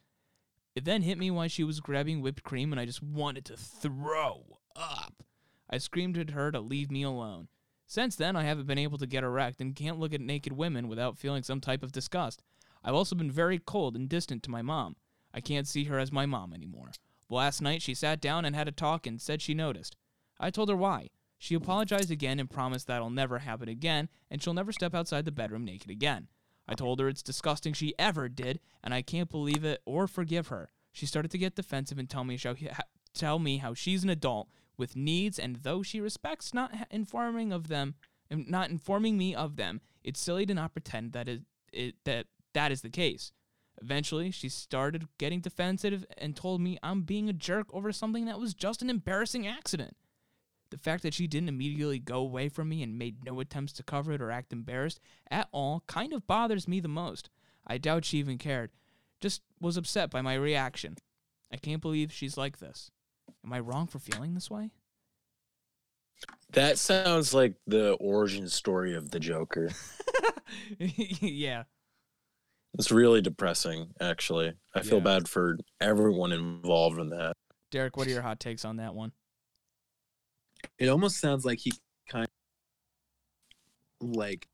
It then hit me why she was grabbing whipped cream, and I just wanted to throw up. I screamed at her to leave me alone. Since then, I haven't been able to get erect and can't look at naked women without feeling some type of disgust. I've also been very cold and distant to my mom. I can't see her as my mom anymore. Last night, she sat down and had a talk and said she noticed. I told her why. She apologized again and promised that'll never happen again, and she'll never step outside the bedroom naked again. I told her it's disgusting she ever did, and I can't believe it or forgive her. She started to get defensive and tell me how, tell me how she's an adult with needs, and though she respects not informing of them, not informing me of them, it's silly to not pretend that it, it that that is the case. Eventually, she started getting defensive and told me I'm being a jerk over something that was just an embarrassing accident. The fact that she didn't immediately go away from me and made no attempts to cover it or act embarrassed at all kind of bothers me the most. I doubt she even cared, just was upset by my reaction. I can't believe she's like this. Am I wrong for feeling this way? That sounds like the origin story of the Joker. *laughs* yeah. It's really depressing, actually. I feel Yeah. bad for everyone involved in that. Derek, what are your hot takes on that one? It almost sounds like he kind of like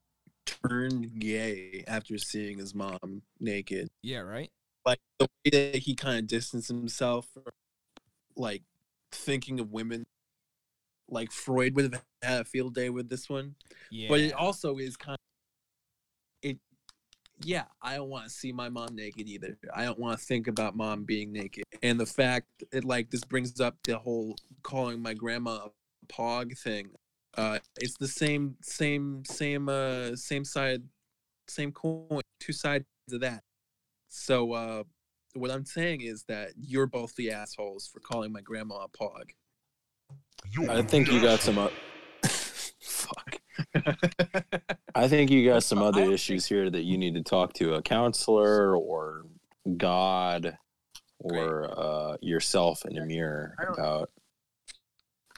turned gay after seeing his mom naked. Yeah, right? Like the way that he kind of distanced himself from like thinking of women. Like Freud would have had a field day with this one. Yeah. But it also is kind of it yeah, I don't want to see my mom naked either. I don't want to think about mom being naked. And the fact it like this brings up the whole calling my grandma a pog thing. Uh it's the same same same uh same side same coin, two sides of that. So uh what I'm saying is that you're both the assholes for calling my grandma a pog. You're I think you got some. o- *laughs* Fuck. I think you got some other don't issues here that you need to talk to a counselor or God or uh, yourself in a mirror about.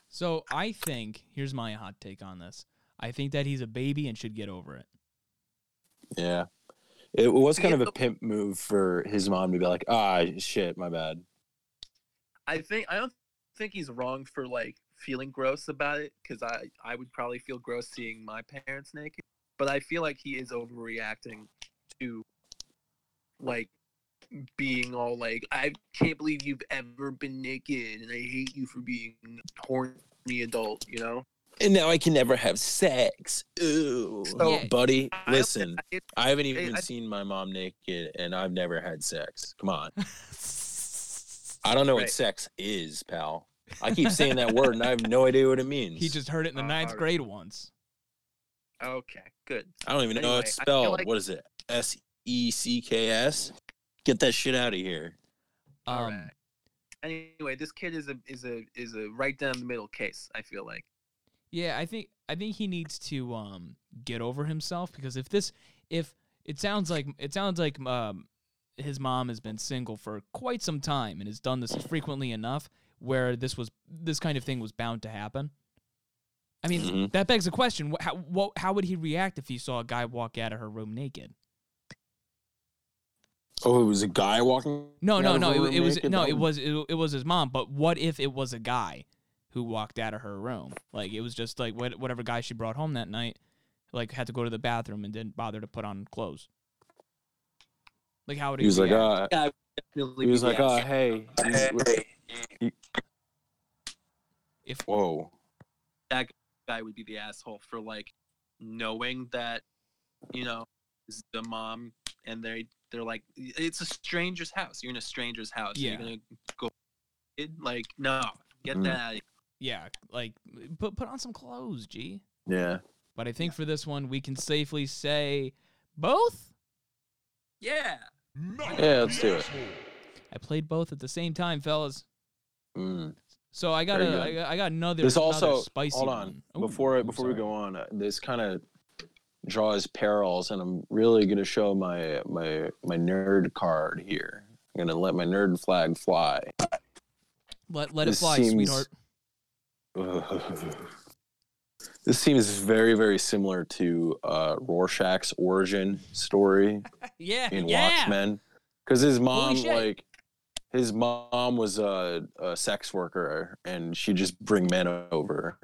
So I think here's my hot take on this. I think that he's a baby and should get over it. Yeah. It was kind of a pimp move for his mom to be like, ah, shit, my bad. I think I don't think he's wrong for like feeling gross about it because I I would probably feel gross seeing my parents naked, but I feel like he is overreacting to like being all like I can't believe you've ever been naked and I hate you for being a horny adult, you know. And now I can never have sex. Ooh. So- Buddy, I don't- listen, it- I haven't even I- seen my mom naked and I've never had sex. Come on. I don't know what sex is, pal. I keep saying that word and I have no idea what it means. *laughs* he just heard it in the Uh, ninth alright. grade once. okay, good. I don't even know how it's Anyway, I feel spelled. like- What is it? S E C K S? Get that shit out of here. Um, Alright. Anyway, this kid is a is a is a right down the middle case. I feel like. Yeah, I think I think he needs to um get over himself because if this if it sounds like it sounds like um his mom has been single for quite some time and has done this frequently enough where this was this kind of thing was bound to happen. I mean, Mhm. that begs the question: how what, how would he react if he saw a guy walk out of her room naked? Oh, it was a guy walking. No, no, no. It, it was naked? no. It was it, it was his mom. But what if it was a guy who walked out of her room? Like it was just like what, whatever guy she brought home that night, like had to go to the bathroom and didn't bother to put on clothes. Like how would he? He was like, react? ah. Definitely He was like, the oh, asshole. hey. if Whoa. That guy would be the asshole for like knowing that you know is the mom and they they're like it's a stranger's house you're in a stranger's house Yeah. you're gonna go Like, no, get Mm. that. Out of here. Yeah, like put put on some clothes, G. Yeah. But I think for this one, we can safely say both. Yeah. Yeah, let's do it. I played both at the same time, fellas. Mm. So I got Very a, good. I got, another. This another also spicy hold one. on Ooh, before I'm before we go on. Uh, this kind of draws parallels, and I'm really gonna show my my my nerd card here. I'm gonna let my nerd flag fly. Let let it fly, seems- sweetheart. *laughs* This seems very very similar to uh, Rorschach's origin story *laughs* Yeah, in yeah. Watchmen, because his mom like his mom was a, a sex worker and she'd just bring men over,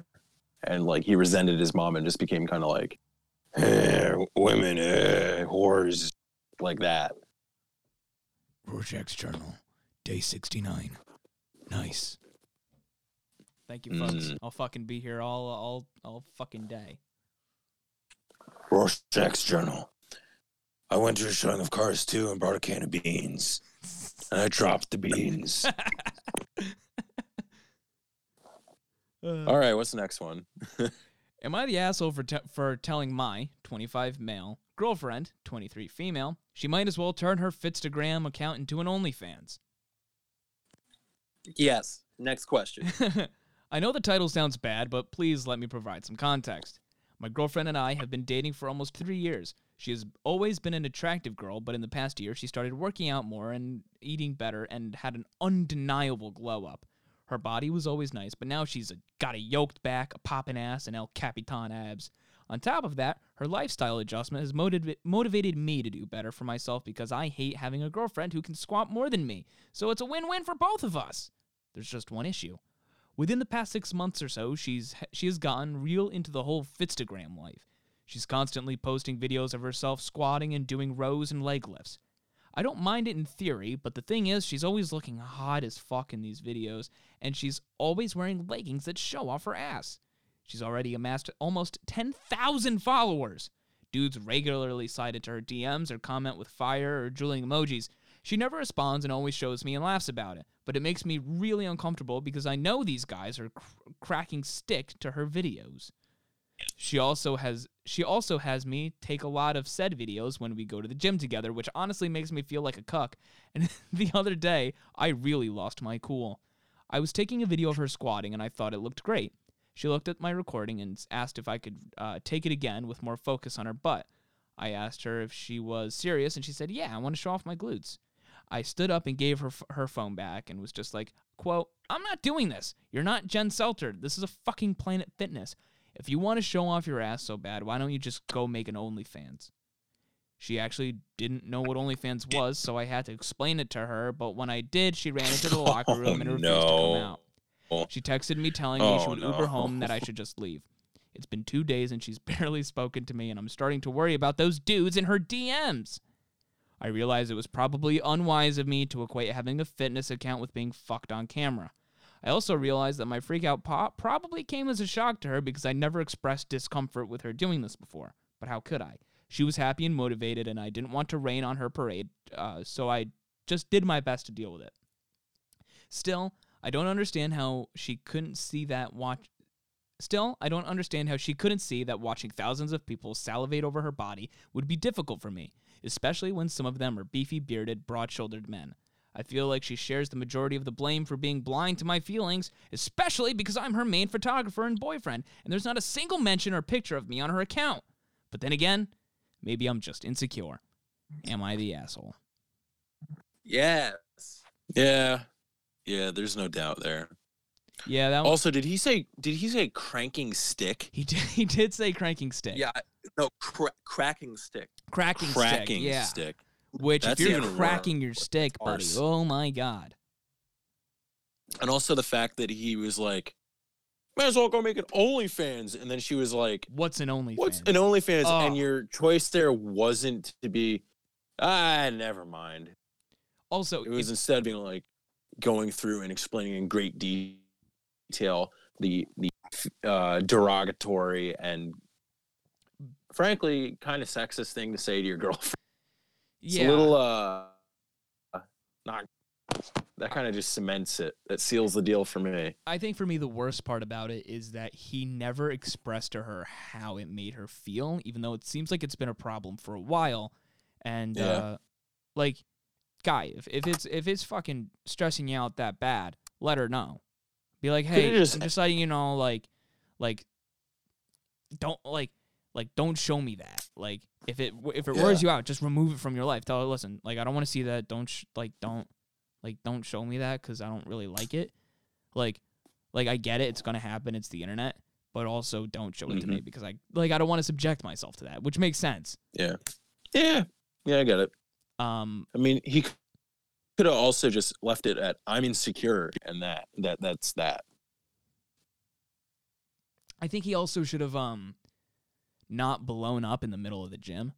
and like he resented his mom and just became kind of like, eh, women, eh, whores, like that. Rorschach's Journal, day sixty nine. Nice. Thank you, folks. Mm. I'll fucking be here all all all fucking day. Rorschach's journal. I went to a showing of Cars 2 and brought a can of beans. And I dropped the beans. Uh, *laughs* *laughs* All right, what's the next one? *laughs* Am I the asshole for te- for telling my 25 male girlfriend, 23 female, she might as well turn her Fitstagram account into an OnlyFans? Yes. Next question. I know the title sounds bad, but please let me provide some context. My girlfriend and I have been dating for almost three years. She has always been an attractive girl, but in the past year, she started working out more and eating better and had an undeniable glow up. Her body was always nice, but now she's a, got a yoked back, a poppin' ass, and El Capitan abs. On top of that, her lifestyle adjustment has motiv- motivated me to do better for myself because I hate having a girlfriend who can squat more than me. So it's a win win for both of us. There's just one issue. Within the past six months or so, she's she has gotten real into the whole Fitstagram life. She's constantly posting videos of herself squatting and doing rows and leg lifts. I don't mind it in theory, but the thing is, she's always looking hot as fuck in these videos, and she's always wearing leggings that show off her ass. She's already amassed almost 10,000 followers. Dudes regularly slide into her DMs or comment with fire or drooling emojis. She never responds and always shows me and laughs about it, but it makes me really uncomfortable because I know these guys are cr- cracking stick to her videos. She also has she also has me take a lot of said videos when we go to the gym together, which honestly makes me feel like a cuck. *laughs* And the other day, I really lost my cool. I was taking a video of her squatting and I thought it looked great. She looked at my recording and asked if I could uh, take it again with more focus on her butt. I asked her if she was serious and she said, "Yeah, I want to show off my glutes." I stood up and gave her f- her phone back and was just like, "Quote, I'm not doing this. You're not Jen Selter. This is a fucking Planet Fitness. If you want to show off your ass so bad, why don't you just go make an OnlyFans?" She actually didn't know what OnlyFans was, so I had to explain it to her. But when I did, she ran into the *laughs* oh, locker room and Oh, refused to come out. She texted me telling me she Oh, would no. Uber home that I should just leave. It's been two days and she's *laughs* barely spoken to me, and I'm starting to worry about those dudes in her DMs. I realized it was probably unwise of me to equate having a fitness account with being fucked on camera. I also realized that my freakout pop probably came as a shock to her because I never expressed discomfort with her doing this before. But how could I? She was happy and motivated, and I didn't want to rain on her parade, uh, so I just did my best to deal with it. Still, I don't understand how she couldn't see that watch. Still, I don't understand how she couldn't see that watching thousands of people salivate over her body would be difficult for me, especially when some of them are beefy, bearded, broad shouldered men. I feel like she shares the majority of the blame for being blind to my feelings, especially because I'm her main photographer and boyfriend, and there's not a single mention or picture of me on her account. But then again, maybe I'm just insecure. Am I the asshole? yes. Yeah. Yeah, there's no doubt there. Yeah, that was, Also, did he say did he say cranking stick? he did. *laughs* He did say cranking stick. Yeah. No, cra- cracking stick. cracking, Cracking stick. Yeah, stick. which That's if you're even cracking your stick, buddy, worse. oh my god. And also the fact that he was like, might as well go make an OnlyFans. And then she was like, What's an OnlyFans? What's an OnlyFans? Oh. And your choice there wasn't to be, ah, never mind. also, It was if- instead of being like going through and explaining in great detail the the uh, derogatory and frankly kind of sexist thing to say to your *laughs* girlfriend. It's yeah. a little uh not that kind of just cements it. That seals the deal for me. I think for me the worst part about it is that he never expressed to her how it made her feel, even though it seems like it's been a problem for a while. And Yeah. uh like guy, if, if it's if it's fucking stressing you out that bad, let her know. Be like, hey, just- I'm just letting you know, like like don't like like don't show me that. Like if it if it Yeah. wears you out, just remove it from your life. Tell her, listen, like I don't want to see that. Don't sh- like don't like don't show me that because I don't really like it. Like like I get it, it's gonna happen. It's the internet, but also don't show it to me because I like I don't want to subject myself to that, which makes sense. Yeah. Yeah. Yeah, I get it. Um, I mean, he could have also just left it at I'm insecure and that that that's that. I think he also should have um not blown up in the middle of the gym.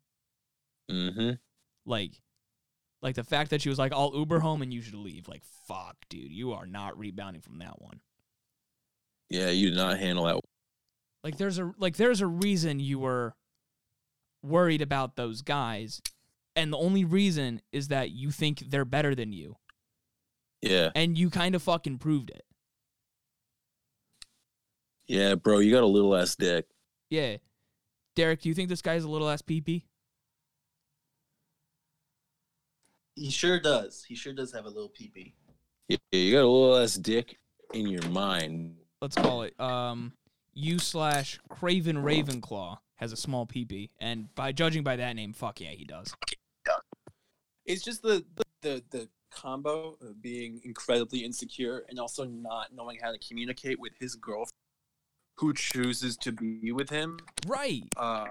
Mm-hmm. Like like the fact that she was like, I'll Uber home and you should leave. Like, fuck, dude, you are not rebounding from that one. Yeah, you did not handle that. Like there's a like there's a reason you were worried about those guys. And the only reason is that you think they're better than you. Yeah. And you kind of fucking proved it. Yeah, bro, you got a little ass dick. Yeah. Derek, do you think this guy's a little ass PP? He sure does. He sure does have a little peepee. Yeah, you got a little ass dick in your mind. Let's call it. Um, you slash Craven Ravenclaw has a small PP, and by judging by that name, fuck yeah, he does. It's just the the the, the combo of being incredibly insecure and also not knowing how to communicate with his girlfriend who chooses to be with him. Right. Uh,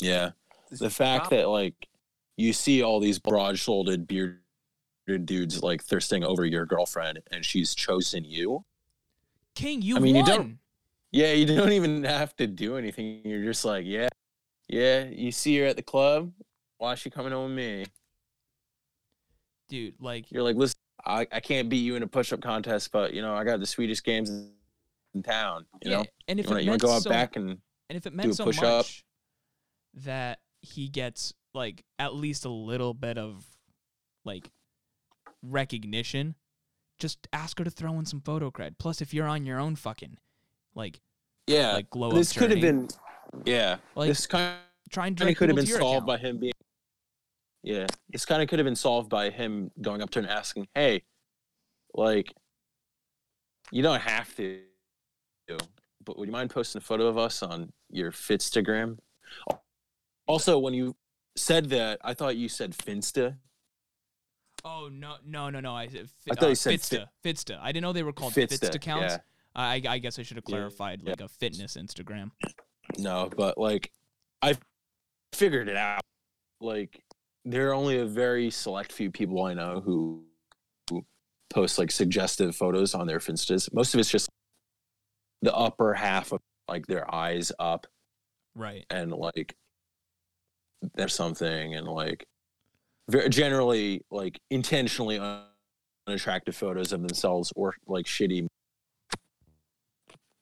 Yeah. The fact problem. that like you see all these broad-shouldered bearded dudes like thirsting over your girlfriend and she's chosen you. King, you I mean, you don't- Yeah, you don't even have to do anything. You're just like, yeah, yeah. You see her at the club. Why is she coming home with me? Dude, like, You're like, listen, I, I can't beat you in a push-up contest, but you know I got the sweetest games in, town. You yeah. know, and if you want it to go out so, back and and if it meant so much that he gets like at least a little bit of like recognition, just ask her to throw in some photo cred. Plus, if you're on your own fucking like yeah, like glow this up could have been, yeah, Like, this kind try and of could have been solved account. by him being yeah this kind of could have been solved by him going up to her and asking hey like you don't have to but would you mind posting a photo of us on your fitstagram also when you said that i thought you said finsta Oh no no no no! I, said I thought uh, you said Fitsta. Fitsta. I didn't know they were called Fitsta, Fitsta accounts. yeah. I I guess I should have clarified yeah. like a fitness Instagram. no but like i figured it out like there are only a very select few people i know who, who post like suggestive photos on their finstas most of it's just the upper half of like their eyes up Right. and like there's something and like very generally like intentionally unattractive photos of themselves or like shitty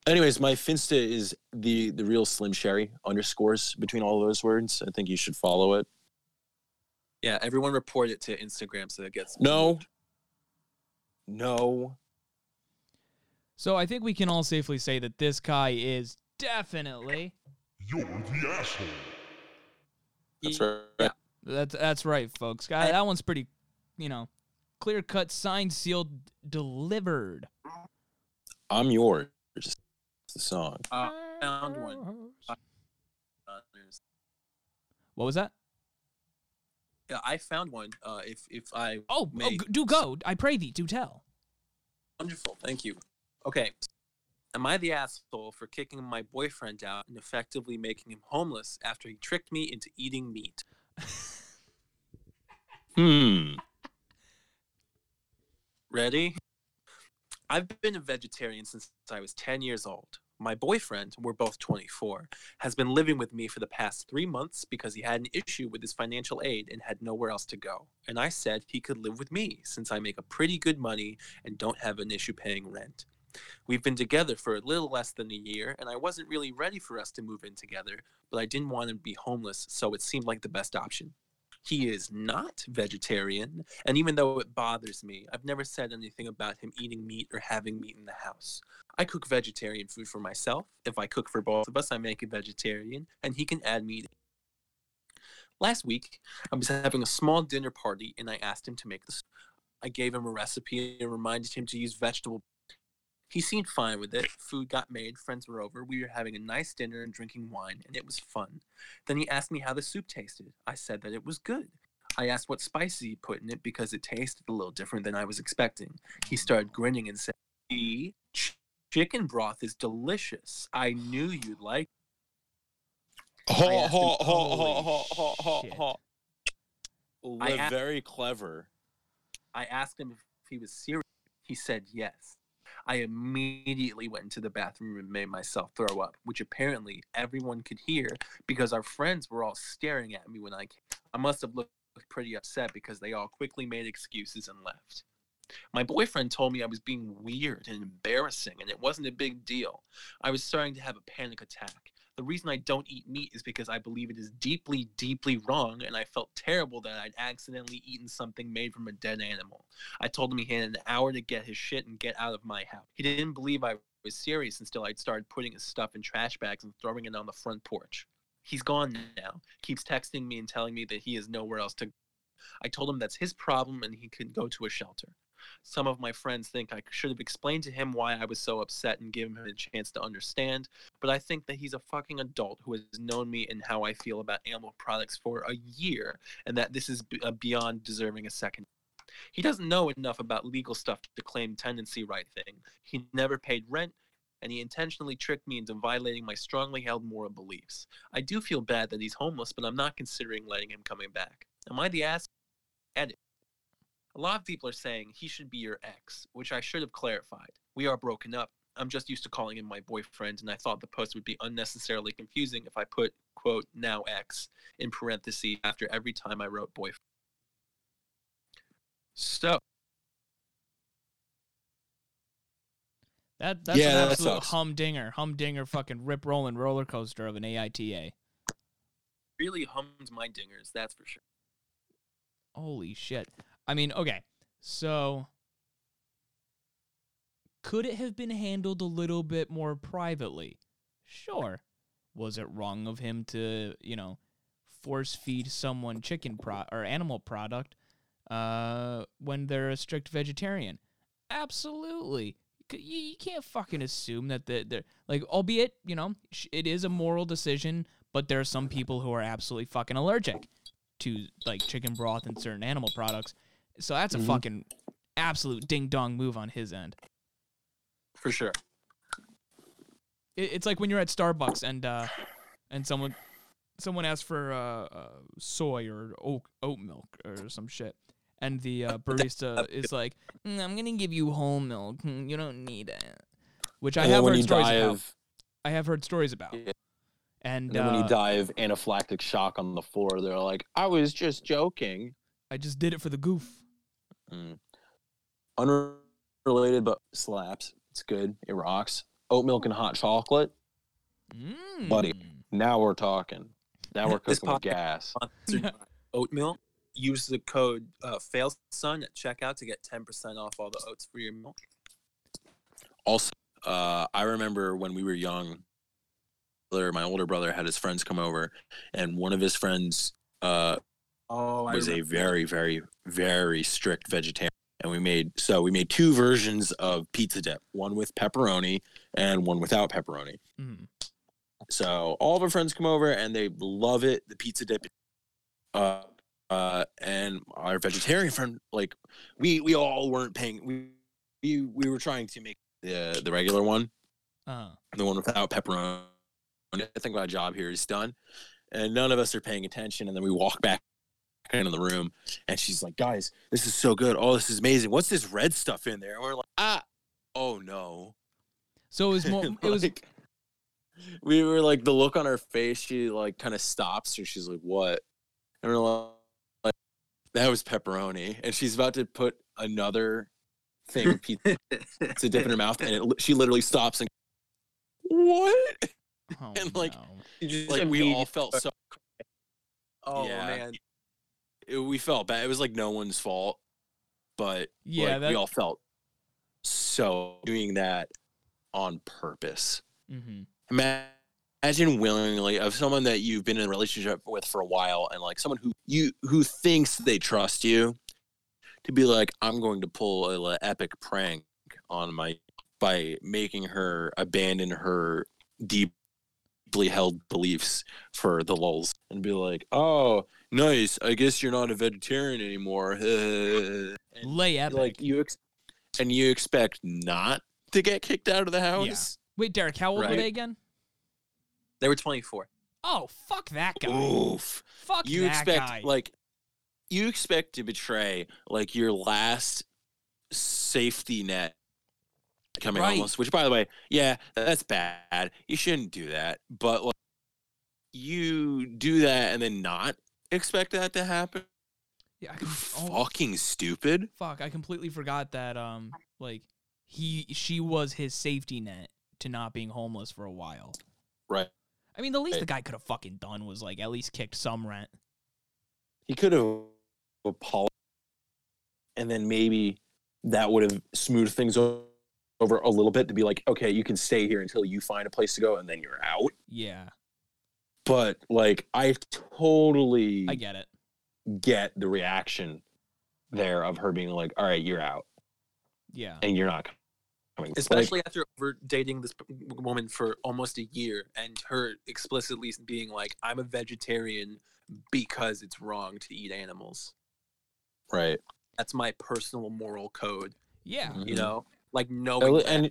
anyways my finsta is the the real slim sherry underscores between all those words. I think you should follow it. Yeah, everyone report it to Instagram so it gets no. no So I think we can all safely say that this guy is definitely You're the asshole. that's right Yeah. that's that's right, folks. Guy, that one's pretty, you know, clear cut, signed, sealed, delivered. i'm yours it's the song Uh, found one. Uh, What was that? yeah, I found one. Uh, if if I Oh, oh may. g- do go. I pray thee, do tell. Wonderful, thank you. Okay, am I the asshole for kicking my boyfriend out and effectively making him homeless after he tricked me into eating meat? hmm Ready? I've been a vegetarian since I was 10 years old. My boyfriend, we're both 24, has been living with me for the past three months because he had an issue with his financial aid and had nowhere else to go. And I said he could live with me since I make a pretty good money and don't have an issue paying rent. We've been together for a little less than a year, and I wasn't really ready for us to move in together, but I didn't want to be homeless, so it seemed like the best option. He is not vegetarian, and even though it bothers me, I've never said anything about him eating meat or having meat in the house. I cook vegetarian food for myself. If I cook for both of us, I make it vegetarian, and he can add meat. Last week, I was having a small dinner party, and I asked him to make this. I gave him a recipe and reminded him to use vegetable. He seemed fine with it. Food got made, friends were over. We were having a nice dinner and drinking wine, and it was fun. Then he asked me how the soup tasted. I said that it was good. I asked what spices he put in it because it tasted a little different than I was expecting. He started grinning and said, "See, ch- chicken broth is delicious. I knew you'd like Ho, asked ho, him- ho, ho, ho, ho, ho, ho. I Live very clever. I asked him if he was serious. He said yes. I immediately went into the bathroom and made myself throw up, which apparently everyone could hear because our friends were all staring at me when I came. I must have looked pretty upset because they all quickly made excuses and left. My boyfriend told me I was being weird and embarrassing, and it wasn't a big deal. I was starting to have a panic attack. The reason I don't eat meat is because I believe it is deeply, deeply wrong, and I felt terrible that I'd accidentally eaten something made from a dead animal. I told him he had an hour to get his shit and get out of my house. He didn't believe I was serious until I'd started putting his stuff in trash bags and throwing it on the front porch. He's gone now. Keeps texting me and telling me that he has nowhere else to go. I told him that's his problem and he could go to a shelter. Some of my friends think I should have explained to him why I was so upset and given him a chance to understand, but I think that he's a fucking adult who has known me and how I feel about animal products for a year, and that this is b- uh, beyond deserving a second. He doesn't know enough about legal stuff to claim tenancy right thing. He never paid rent, and he intentionally tricked me into violating my strongly held moral beliefs. I do feel bad that he's homeless, but I'm not considering letting him coming back. Am I the ass? Edit. A lot of people are saying he should be your ex, which I should have clarified. We are broken up. I'm just used to calling him my boyfriend, and I thought the post would be unnecessarily confusing if I put, quote, now ex in parentheses after every time I wrote boyfriend. So, That that's Yeah, an that absolute sucks. humdinger, humdinger, fucking rip rolling roller coaster of an AITA. really hummed my dingers, that's for sure. Holy shit! I mean, okay, so could it have been handled a little bit more privately? Sure. Was it wrong of him to, you know, force feed someone chicken pro or animal product uh, when they're a strict vegetarian? Absolutely. You, can't fucking assume that the they're like, albeit you know, it is a moral decision, but there are some people who are absolutely fucking allergic to like chicken broth and certain animal products. So that's a Mhm. fucking absolute ding dong move on his end. For sure. It, it's like when you're at Starbucks and uh, and someone someone asks for uh, uh, soy or oat, oat milk or some shit, and the uh, *laughs* barista is like, "Mm, "I'm gonna give you whole milk. Mm, You don't need it," which I and have heard stories about. I have heard stories about. Yeah. And, and then when uh, you die of anaphylactic shock on the floor, they're like, "I was just joking." I just did it for the goof. Mm. Unrelated, but slaps. It's good. It rocks. Oat milk and hot chocolate. Mm. Buddy. Now we're talking. Now we're *laughs* cooking with gas. By Oatmeal. Use the code uh, FailSon at checkout to get 10% off all the oats for your milk. Also, uh, I remember when we were young, my older brother had his friends come over, and one of his friends uh, Oh, I was a very, very, very strict vegetarian. And we made so we made two versions of pizza dip, one with pepperoni and one without pepperoni. Mm. So all of our friends come over and they love it. The pizza dip, uh, uh, and our vegetarian friend, like we we all weren't paying. We we, we were trying to make the the regular one, Uh, the one without pepperoni. I think my job here is done, and none of us are paying attention. And then we walk back into the room, and she's like, "Guys, this is so good. Oh, this is amazing. What's this red stuff in there?" And we're like, "Ah, oh no." so it was more. *laughs* It was Like, we were like the look on her face. She like kind of stops, so she's like, "What?" And we're like, like, "That was pepperoni," and she's about to put another thing of pizza *laughs* dip in her mouth, and it, she literally stops and what? oh, *laughs* and, like, no. Just Like we all felt so. Oh yeah. man, it- we felt bad. It was like no one's fault, but Yeah, like, that- we all felt so doing that on purpose. Mm-hmm. Imagine willingly of someone that you've been in a relationship with for a while, and like someone who you who thinks they trust you, to be like, I'm going to pull a, a epic prank on my by making her abandon her deeply held beliefs for the lulls and be like, oh, nice. I guess you're not a vegetarian anymore. *laughs* Lay epic. like you ex- and you expect not to get kicked out of the house. Wait, Derek, how old were they again? They were 24. Oh, fuck that guy. Oof. Fuck you that expect guy. like you expect to betray like your last safety net coming Right. almost which by the way yeah that's bad you shouldn't do that but like you do that and then not expect that to happen? Yeah, I com- oh, fucking stupid. Fuck, I completely forgot that um like he she was his safety net to not being homeless for a while. right. I mean, the least the guy could have fucking done was like at least kicked some rent. he could have apologized and then maybe that would have smoothed things over a little bit to be like okay you can stay here until you find a place to go and then you're out. Yeah, but like I totally I get it. get the reaction there of her being like, "All right, you're out, Yeah. and you're not coming." Like, Especially after over dating this woman for almost a year and her explicitly being like, I'm a vegetarian because it's wrong to eat animals. right, That's my personal moral code, Yeah. You mm-hmm. know? Like and, knowing that, and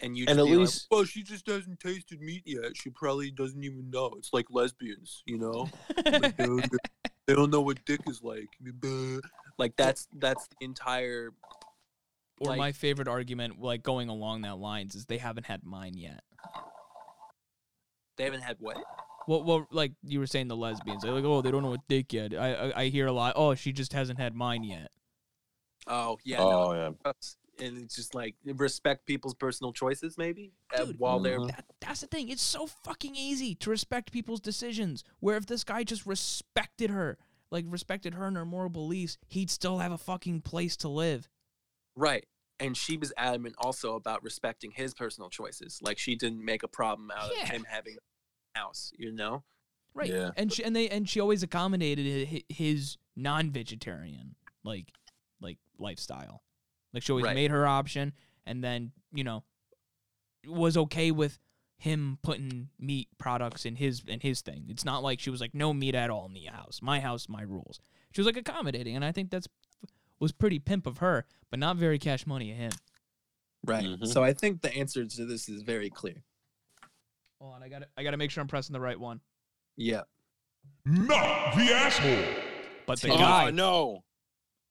and you and at be like, least- well, she just hasn't tasted meat yet. She probably doesn't even know. It's like lesbians, you know? Like, they, don't, they don't know what dick is like. Like that's that's the entire or like- my favorite argument, like going along that lines, is they haven't had mine yet. they haven't had what? Well, well, like you were saying, the lesbians, they're like, oh, they don't know what dick yet. I, I, I hear a lot. Oh, she just hasn't had mine yet. Oh yeah, oh no. yeah, and it's just like respect people's personal choices, maybe uh, while they're Mhm. That, that's the thing. It's so fucking easy to respect people's decisions. Where if this guy just respected her, like respected her and her moral beliefs, he'd still have a fucking place to live. right. And she was adamant also about respecting his personal choices. Like she didn't make a problem out Yeah. of him having a house, you know? Right. Yeah. And she and they and she always accommodated his non-vegetarian like like lifestyle. Like she always Right. made her option and then, you know, was okay with him putting meat products in his in his thing. It's not like she was like no meat at all in the house. My house, my rules. She was like accommodating and I think that's was pretty pimp of her, but not very cash money of him. Right. Mhm. So I think the answer to this is very clear. Hold on, I got to I got to make sure I'm pressing the right one. Yeah. Not the asshole. But the Oh, guy Oh no!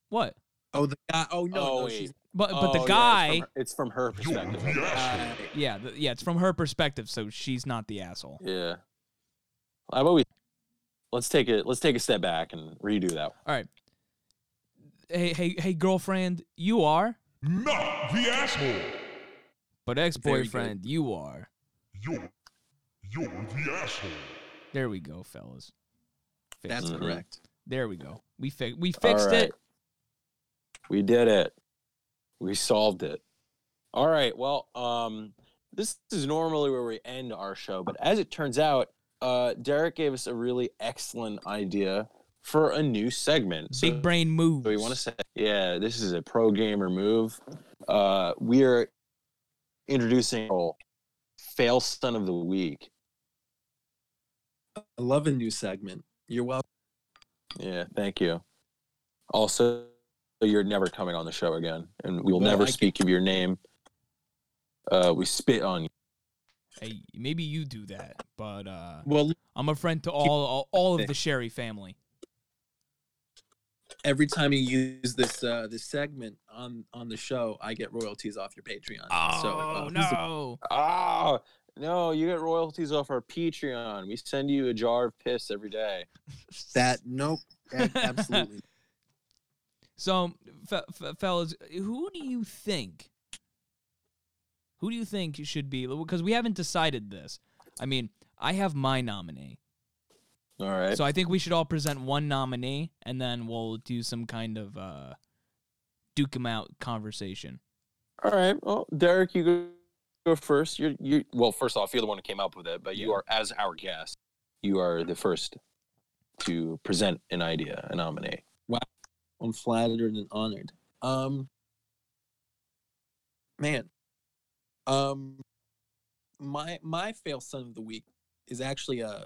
what? Oh, the guy. Oh no, Oh, no, she's But but Oh, the yeah, guy it's, from her, it's from her perspective. uh, Yeah, the, yeah, it's from her perspective, so she's not the asshole. Yeah. How about we? Let's take it. Let's take a step back and redo that. All right. Hey, hey, hey, girlfriend, you are, Not the asshole. but ex-boyfriend, you are. You're, you're the asshole. There we go, fellas. Fixed that's it. Correct. There we go. We fi- we fixed right. it. We did it. We solved it. All right. Well, um, this is normally where we end our show, but as it turns out, uh, Derek gave us a really excellent idea for a new segment. So- Big brain move. So we want to say, yeah, this is a pro gamer move. Uh, we are introducing a fail son of the week. I love a new segment. You're welcome. Yeah, thank you. Also, you're never coming on the show again, and we will Well, never I- speak of your name. Uh, we spit on you. Hey, maybe you do that, but uh, Well, I'm a friend to all all, all of the Sherry family. every time you use this uh, this segment on on the show, I get royalties off your Patreon. so, Oh uh, no! Ah, no, you get royalties off our Patreon. We send you a jar of piss every day. That nope, absolutely. *laughs* So, f- f- fellas, who do you think? Who do you think should be? Because we haven't decided this. I mean, I have my nominee. All right. So I think we should all present one nominee, and then we'll do some kind of uh, duke 'em out conversation. All right. Well, Derek, you go, go first. You're you. Well, first off, you're the one who came up with it, but you Yeah. are as our guest. You are the first to present an idea, a nominee. I'm flattered and honored. Um, man, um, my my fail son of the week is actually a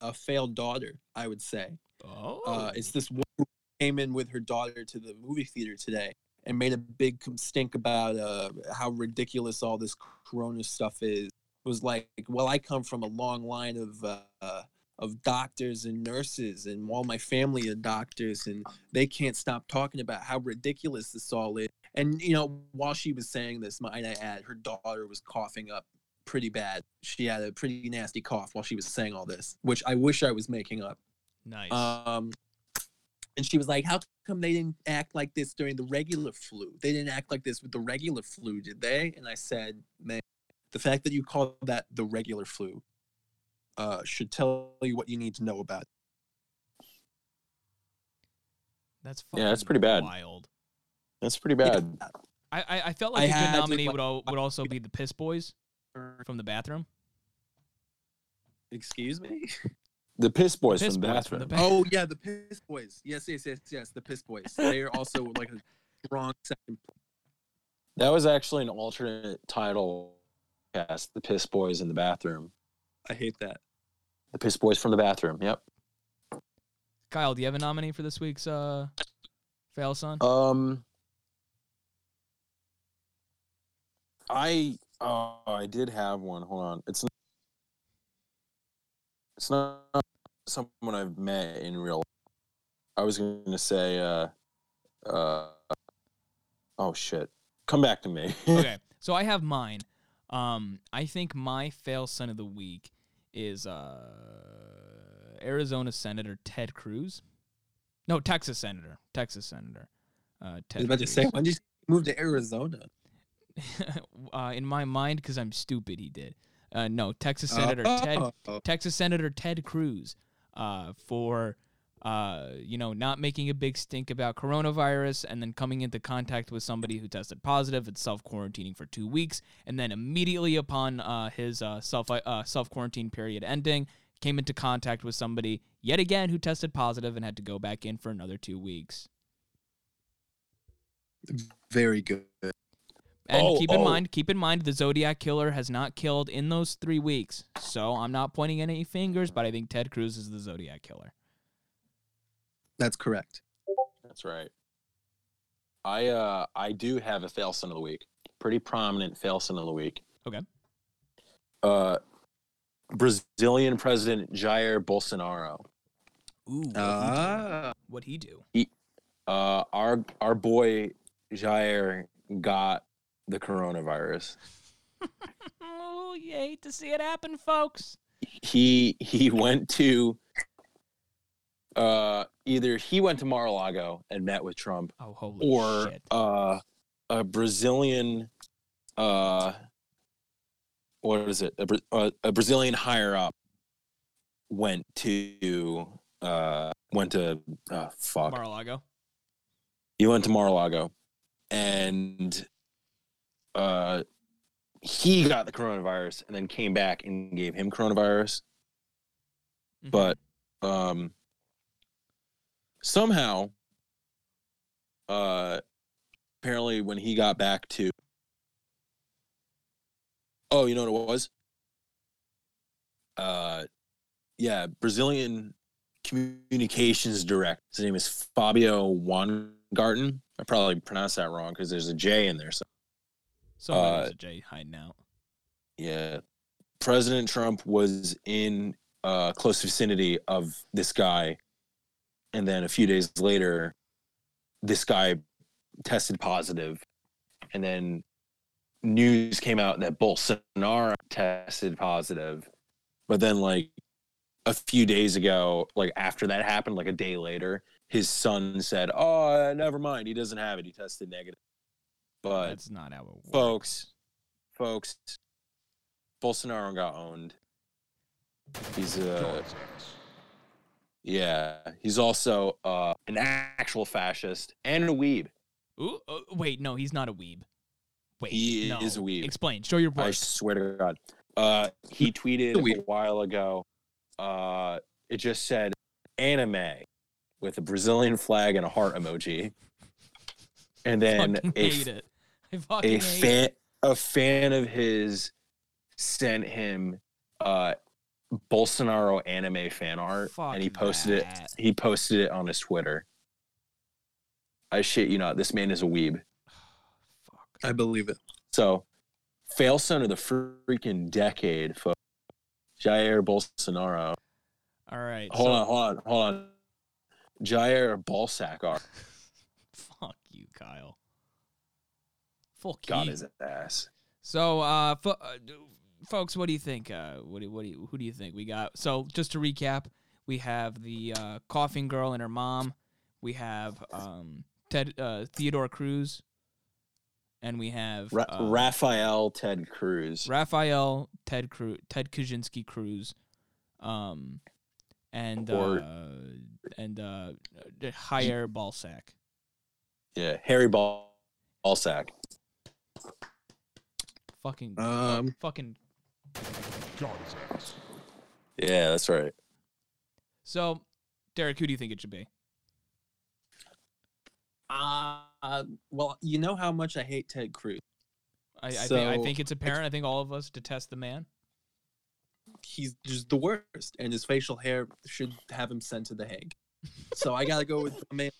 a failed daughter. I would say. Oh, Uh, it's this woman who came in with her daughter to the movie theater today and made a big stink about uh, how ridiculous all this corona stuff is. It was like, well, I come from a long line of uh, uh, of doctors and nurses, and all my family are doctors, and they can't stop talking about how ridiculous this all is. And you know, while she was saying this, might I add, her daughter was coughing up pretty bad. She had a pretty nasty cough while she was saying all this, which I wish I was making up. nice. Um, and she was like, "How come they didn't act like this during the regular flu? They didn't act like this with the regular flu, did they?" And I said, "Man, the fact that you call that the regular flu uh, should tell you what you need to know about." it." that's yeah, that's pretty bad. Wild. That's pretty bad. I, I, I felt like a good nominee like- would al- would also *laughs* be the Piss Boys from the bathroom. Excuse me. The piss boys Piss from the Boys from bathroom. the ba- oh yeah, the Piss Boys. Yes, yes, yes, yes. The Piss Boys. They are also like a strong second. that was actually an alternate title cast. The piss boys in the bathroom. I hate that. The piss boys from the bathroom. Yep. Kyle, do you have a nominee for this week's uh, fail son? Um, I oh, I did have one. Hold on. It's not, it's not someone I've met in real. life. I was going to say, uh, uh, oh shit, come back to me. *laughs* okay, so I have mine. Um, I think my fail son of the week is uh, Arizona Senator Ted Cruz. No, Texas Senator. Texas Senator. Uh, I Ted was about to say, when did you move to Arizona? *laughs* uh, in my mind, because I'm stupid, he did. Uh, no, Texas Senator Ted Oh. Texas Senator Ted Cruz uh, for uh, you know not making a big stink about coronavirus and then coming into contact with somebody who tested positive and self quarantining for two weeks, and then immediately upon uh, his uh, self uh, self quarantine period ending, came into contact with somebody yet again who tested positive and had to go back in for another two weeks. Very good. And Oh, keep in oh. mind, keep in mind, the Zodiac killer has not killed in those three weeks. So I'm not pointing any fingers, but I think Ted Cruz is the Zodiac killer. That's correct. That's right. I uh I do have a fail son of the week. Pretty prominent fail son of the week. Okay. Uh Brazilian President Jair Bolsonaro. Ooh, what Ah, would he do? Uh our our boy Jair got the coronavirus. *laughs* Oh, you hate to see it happen, folks. He he went to uh either he went to Mar-a-Lago and met with Trump Oh, holy or shit! uh, a Brazilian, uh, what is it? A, uh, a Brazilian higher up went to uh, went to uh, fuck. Mar-a-Lago. he went to Mar-a-Lago, and uh, he got the coronavirus, and then came back and gave him coronavirus. Mhm. But um, somehow, uh, apparently when he got back to, oh, you know what it was? Uh, yeah, Brazilian communications director. His name is Fabio Wajngarten. I probably pronounced that wrong because there's a J in there. So somebody's uh, a J hiding out. yeah, President Trump was in uh, close vicinity of this guy, and then a few days later, this guy tested positive, and then news came out that Bolsonaro tested positive, but then like a few days ago, like after that happened, like a day later, his son said, "Oh, never mind, he doesn't have it. He tested negative." But That's not how it works. folks, folks, Bolsonaro got owned. He's uh, Yeah, he's also uh, an actual fascist and a weeb. Ooh, uh, wait, no, he's not a weeb. Wait, He no. is a weeb. Explain. Show your I swear to God. Uh, he tweeted A while ago. Uh, it just said anime with a Brazilian flag and a heart emoji, and then a, hate it. I fucking a hate fan a fan of his sent him uh Bolsonaro anime fan art, and he posted that. it. He posted it on his Twitter. I shit you not. This man is a weeb. Fuck. *sighs* I believe it. So, fail son of the freaking decade, folks. Jair Bolsonaro. All right. Hold so- on, hold on, hold on. Jair Balsack are *laughs* Fuck you, Kyle. Fuck got you. his ass. So, uh, fo- uh, d- folks, what do you think? Uh, what do, what do you, who do you think we got? So, just to recap, we have the uh, coughing girl and her mom. We have um, Ted uh, Theodore Cruz, and we have Ra- uh, Raphael Ted Cruz. Raphael Ted Cruz, Ted Kaczynski Cruz, um, and Or- uh, and uh, Jair Balsack. yeah, Harry Ball Balsack. Fucking, Um, fucking. Got ass. Yeah, that's right. So, Derek, who do you think it should be? Uh, well, you know how much I hate Ted Cruz. I, I think I think it's apparent. I think all of us detest the man. He's just the worst, and his facial hair should have him sent to the Hague. So I gotta go with the man.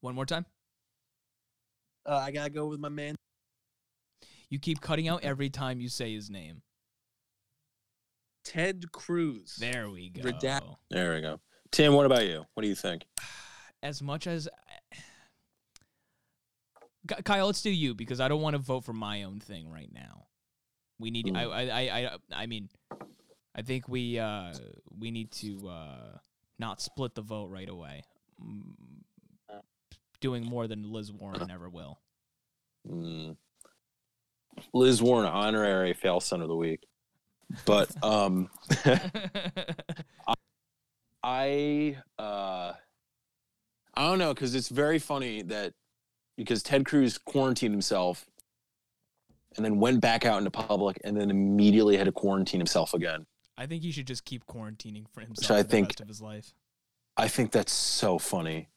One more time. Uh, I gotta go with my man You keep cutting out every time you say his name. Ted Cruz. There we go. Redact- There we go. Tim, what about you? What do you think? *sighs* As much as *sighs* Kyle, let's do you because I don't want to vote for my own thing right now. We need. I, Mm. I. I. I. I mean, I think we. Uh, we need to uh, not split the vote right away. Mm, Doing more than Liz Warren *coughs* ever will. Mm. Liz Warren, honorary fail son of the week. But *laughs* um, *laughs* I uh, I don't know because it's very funny that because Ted Cruz quarantined himself and then went back out into public and then immediately had to quarantine himself again. I think he should just keep quarantining for himself I for the think- rest of his life. I think that's so funny.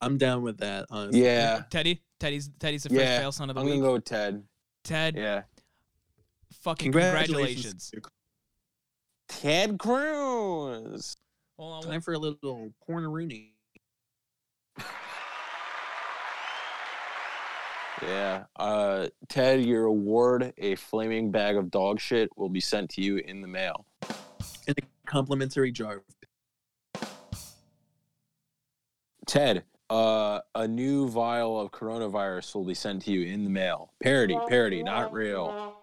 I'm down with that. Honestly. Yeah, Teddy, Teddy's Teddy's the first Yeah, fail son of the week. I'm gonna go with Ted. Ted, Yeah, fucking Congratulations. congratulations. Ted Cruz. Hold on, Time for a little corner-rooney. Yeah. Uh, Ted, your award, a flaming bag of dog shit, will be sent to you in the mail. In a complimentary jar. Ted, uh, a new vial of coronavirus will be sent to you in the mail. Parody, parody, not real.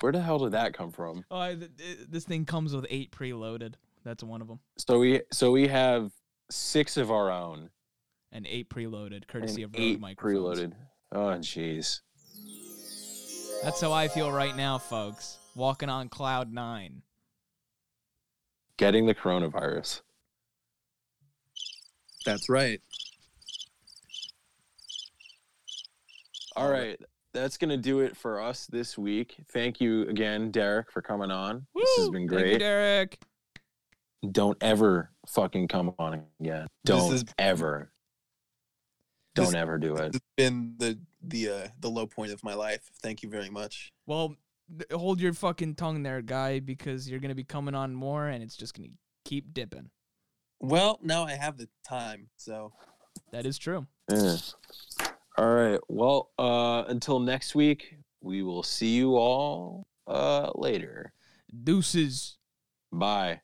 Where the hell did that come from? Oh, I, th- th- this thing comes with eight preloaded. That's one of them, So we, so we have six of our own, and eight preloaded, and courtesy of Rode eight microphones. preloaded. Oh, jeez. That's how I feel right now, folks. Walking on cloud nine. Getting the coronavirus. That's right. All right. That's going to do it for us this week. Thank you again, Derek, for coming on. This has Woo! been Thank you, great. Derek. Don't ever fucking come on again. Don't is- ever. Don't This- ever do it. It's been the the uh, the low point of my life. Thank you very much. Well, hold your fucking tongue there, guy, because you're gonna be coming on more, and it's just gonna keep dipping. Well, now I have the time, so That is true. Yeah. All right. Well, uh, until next week, we will see you all uh, later. Deuces. Bye.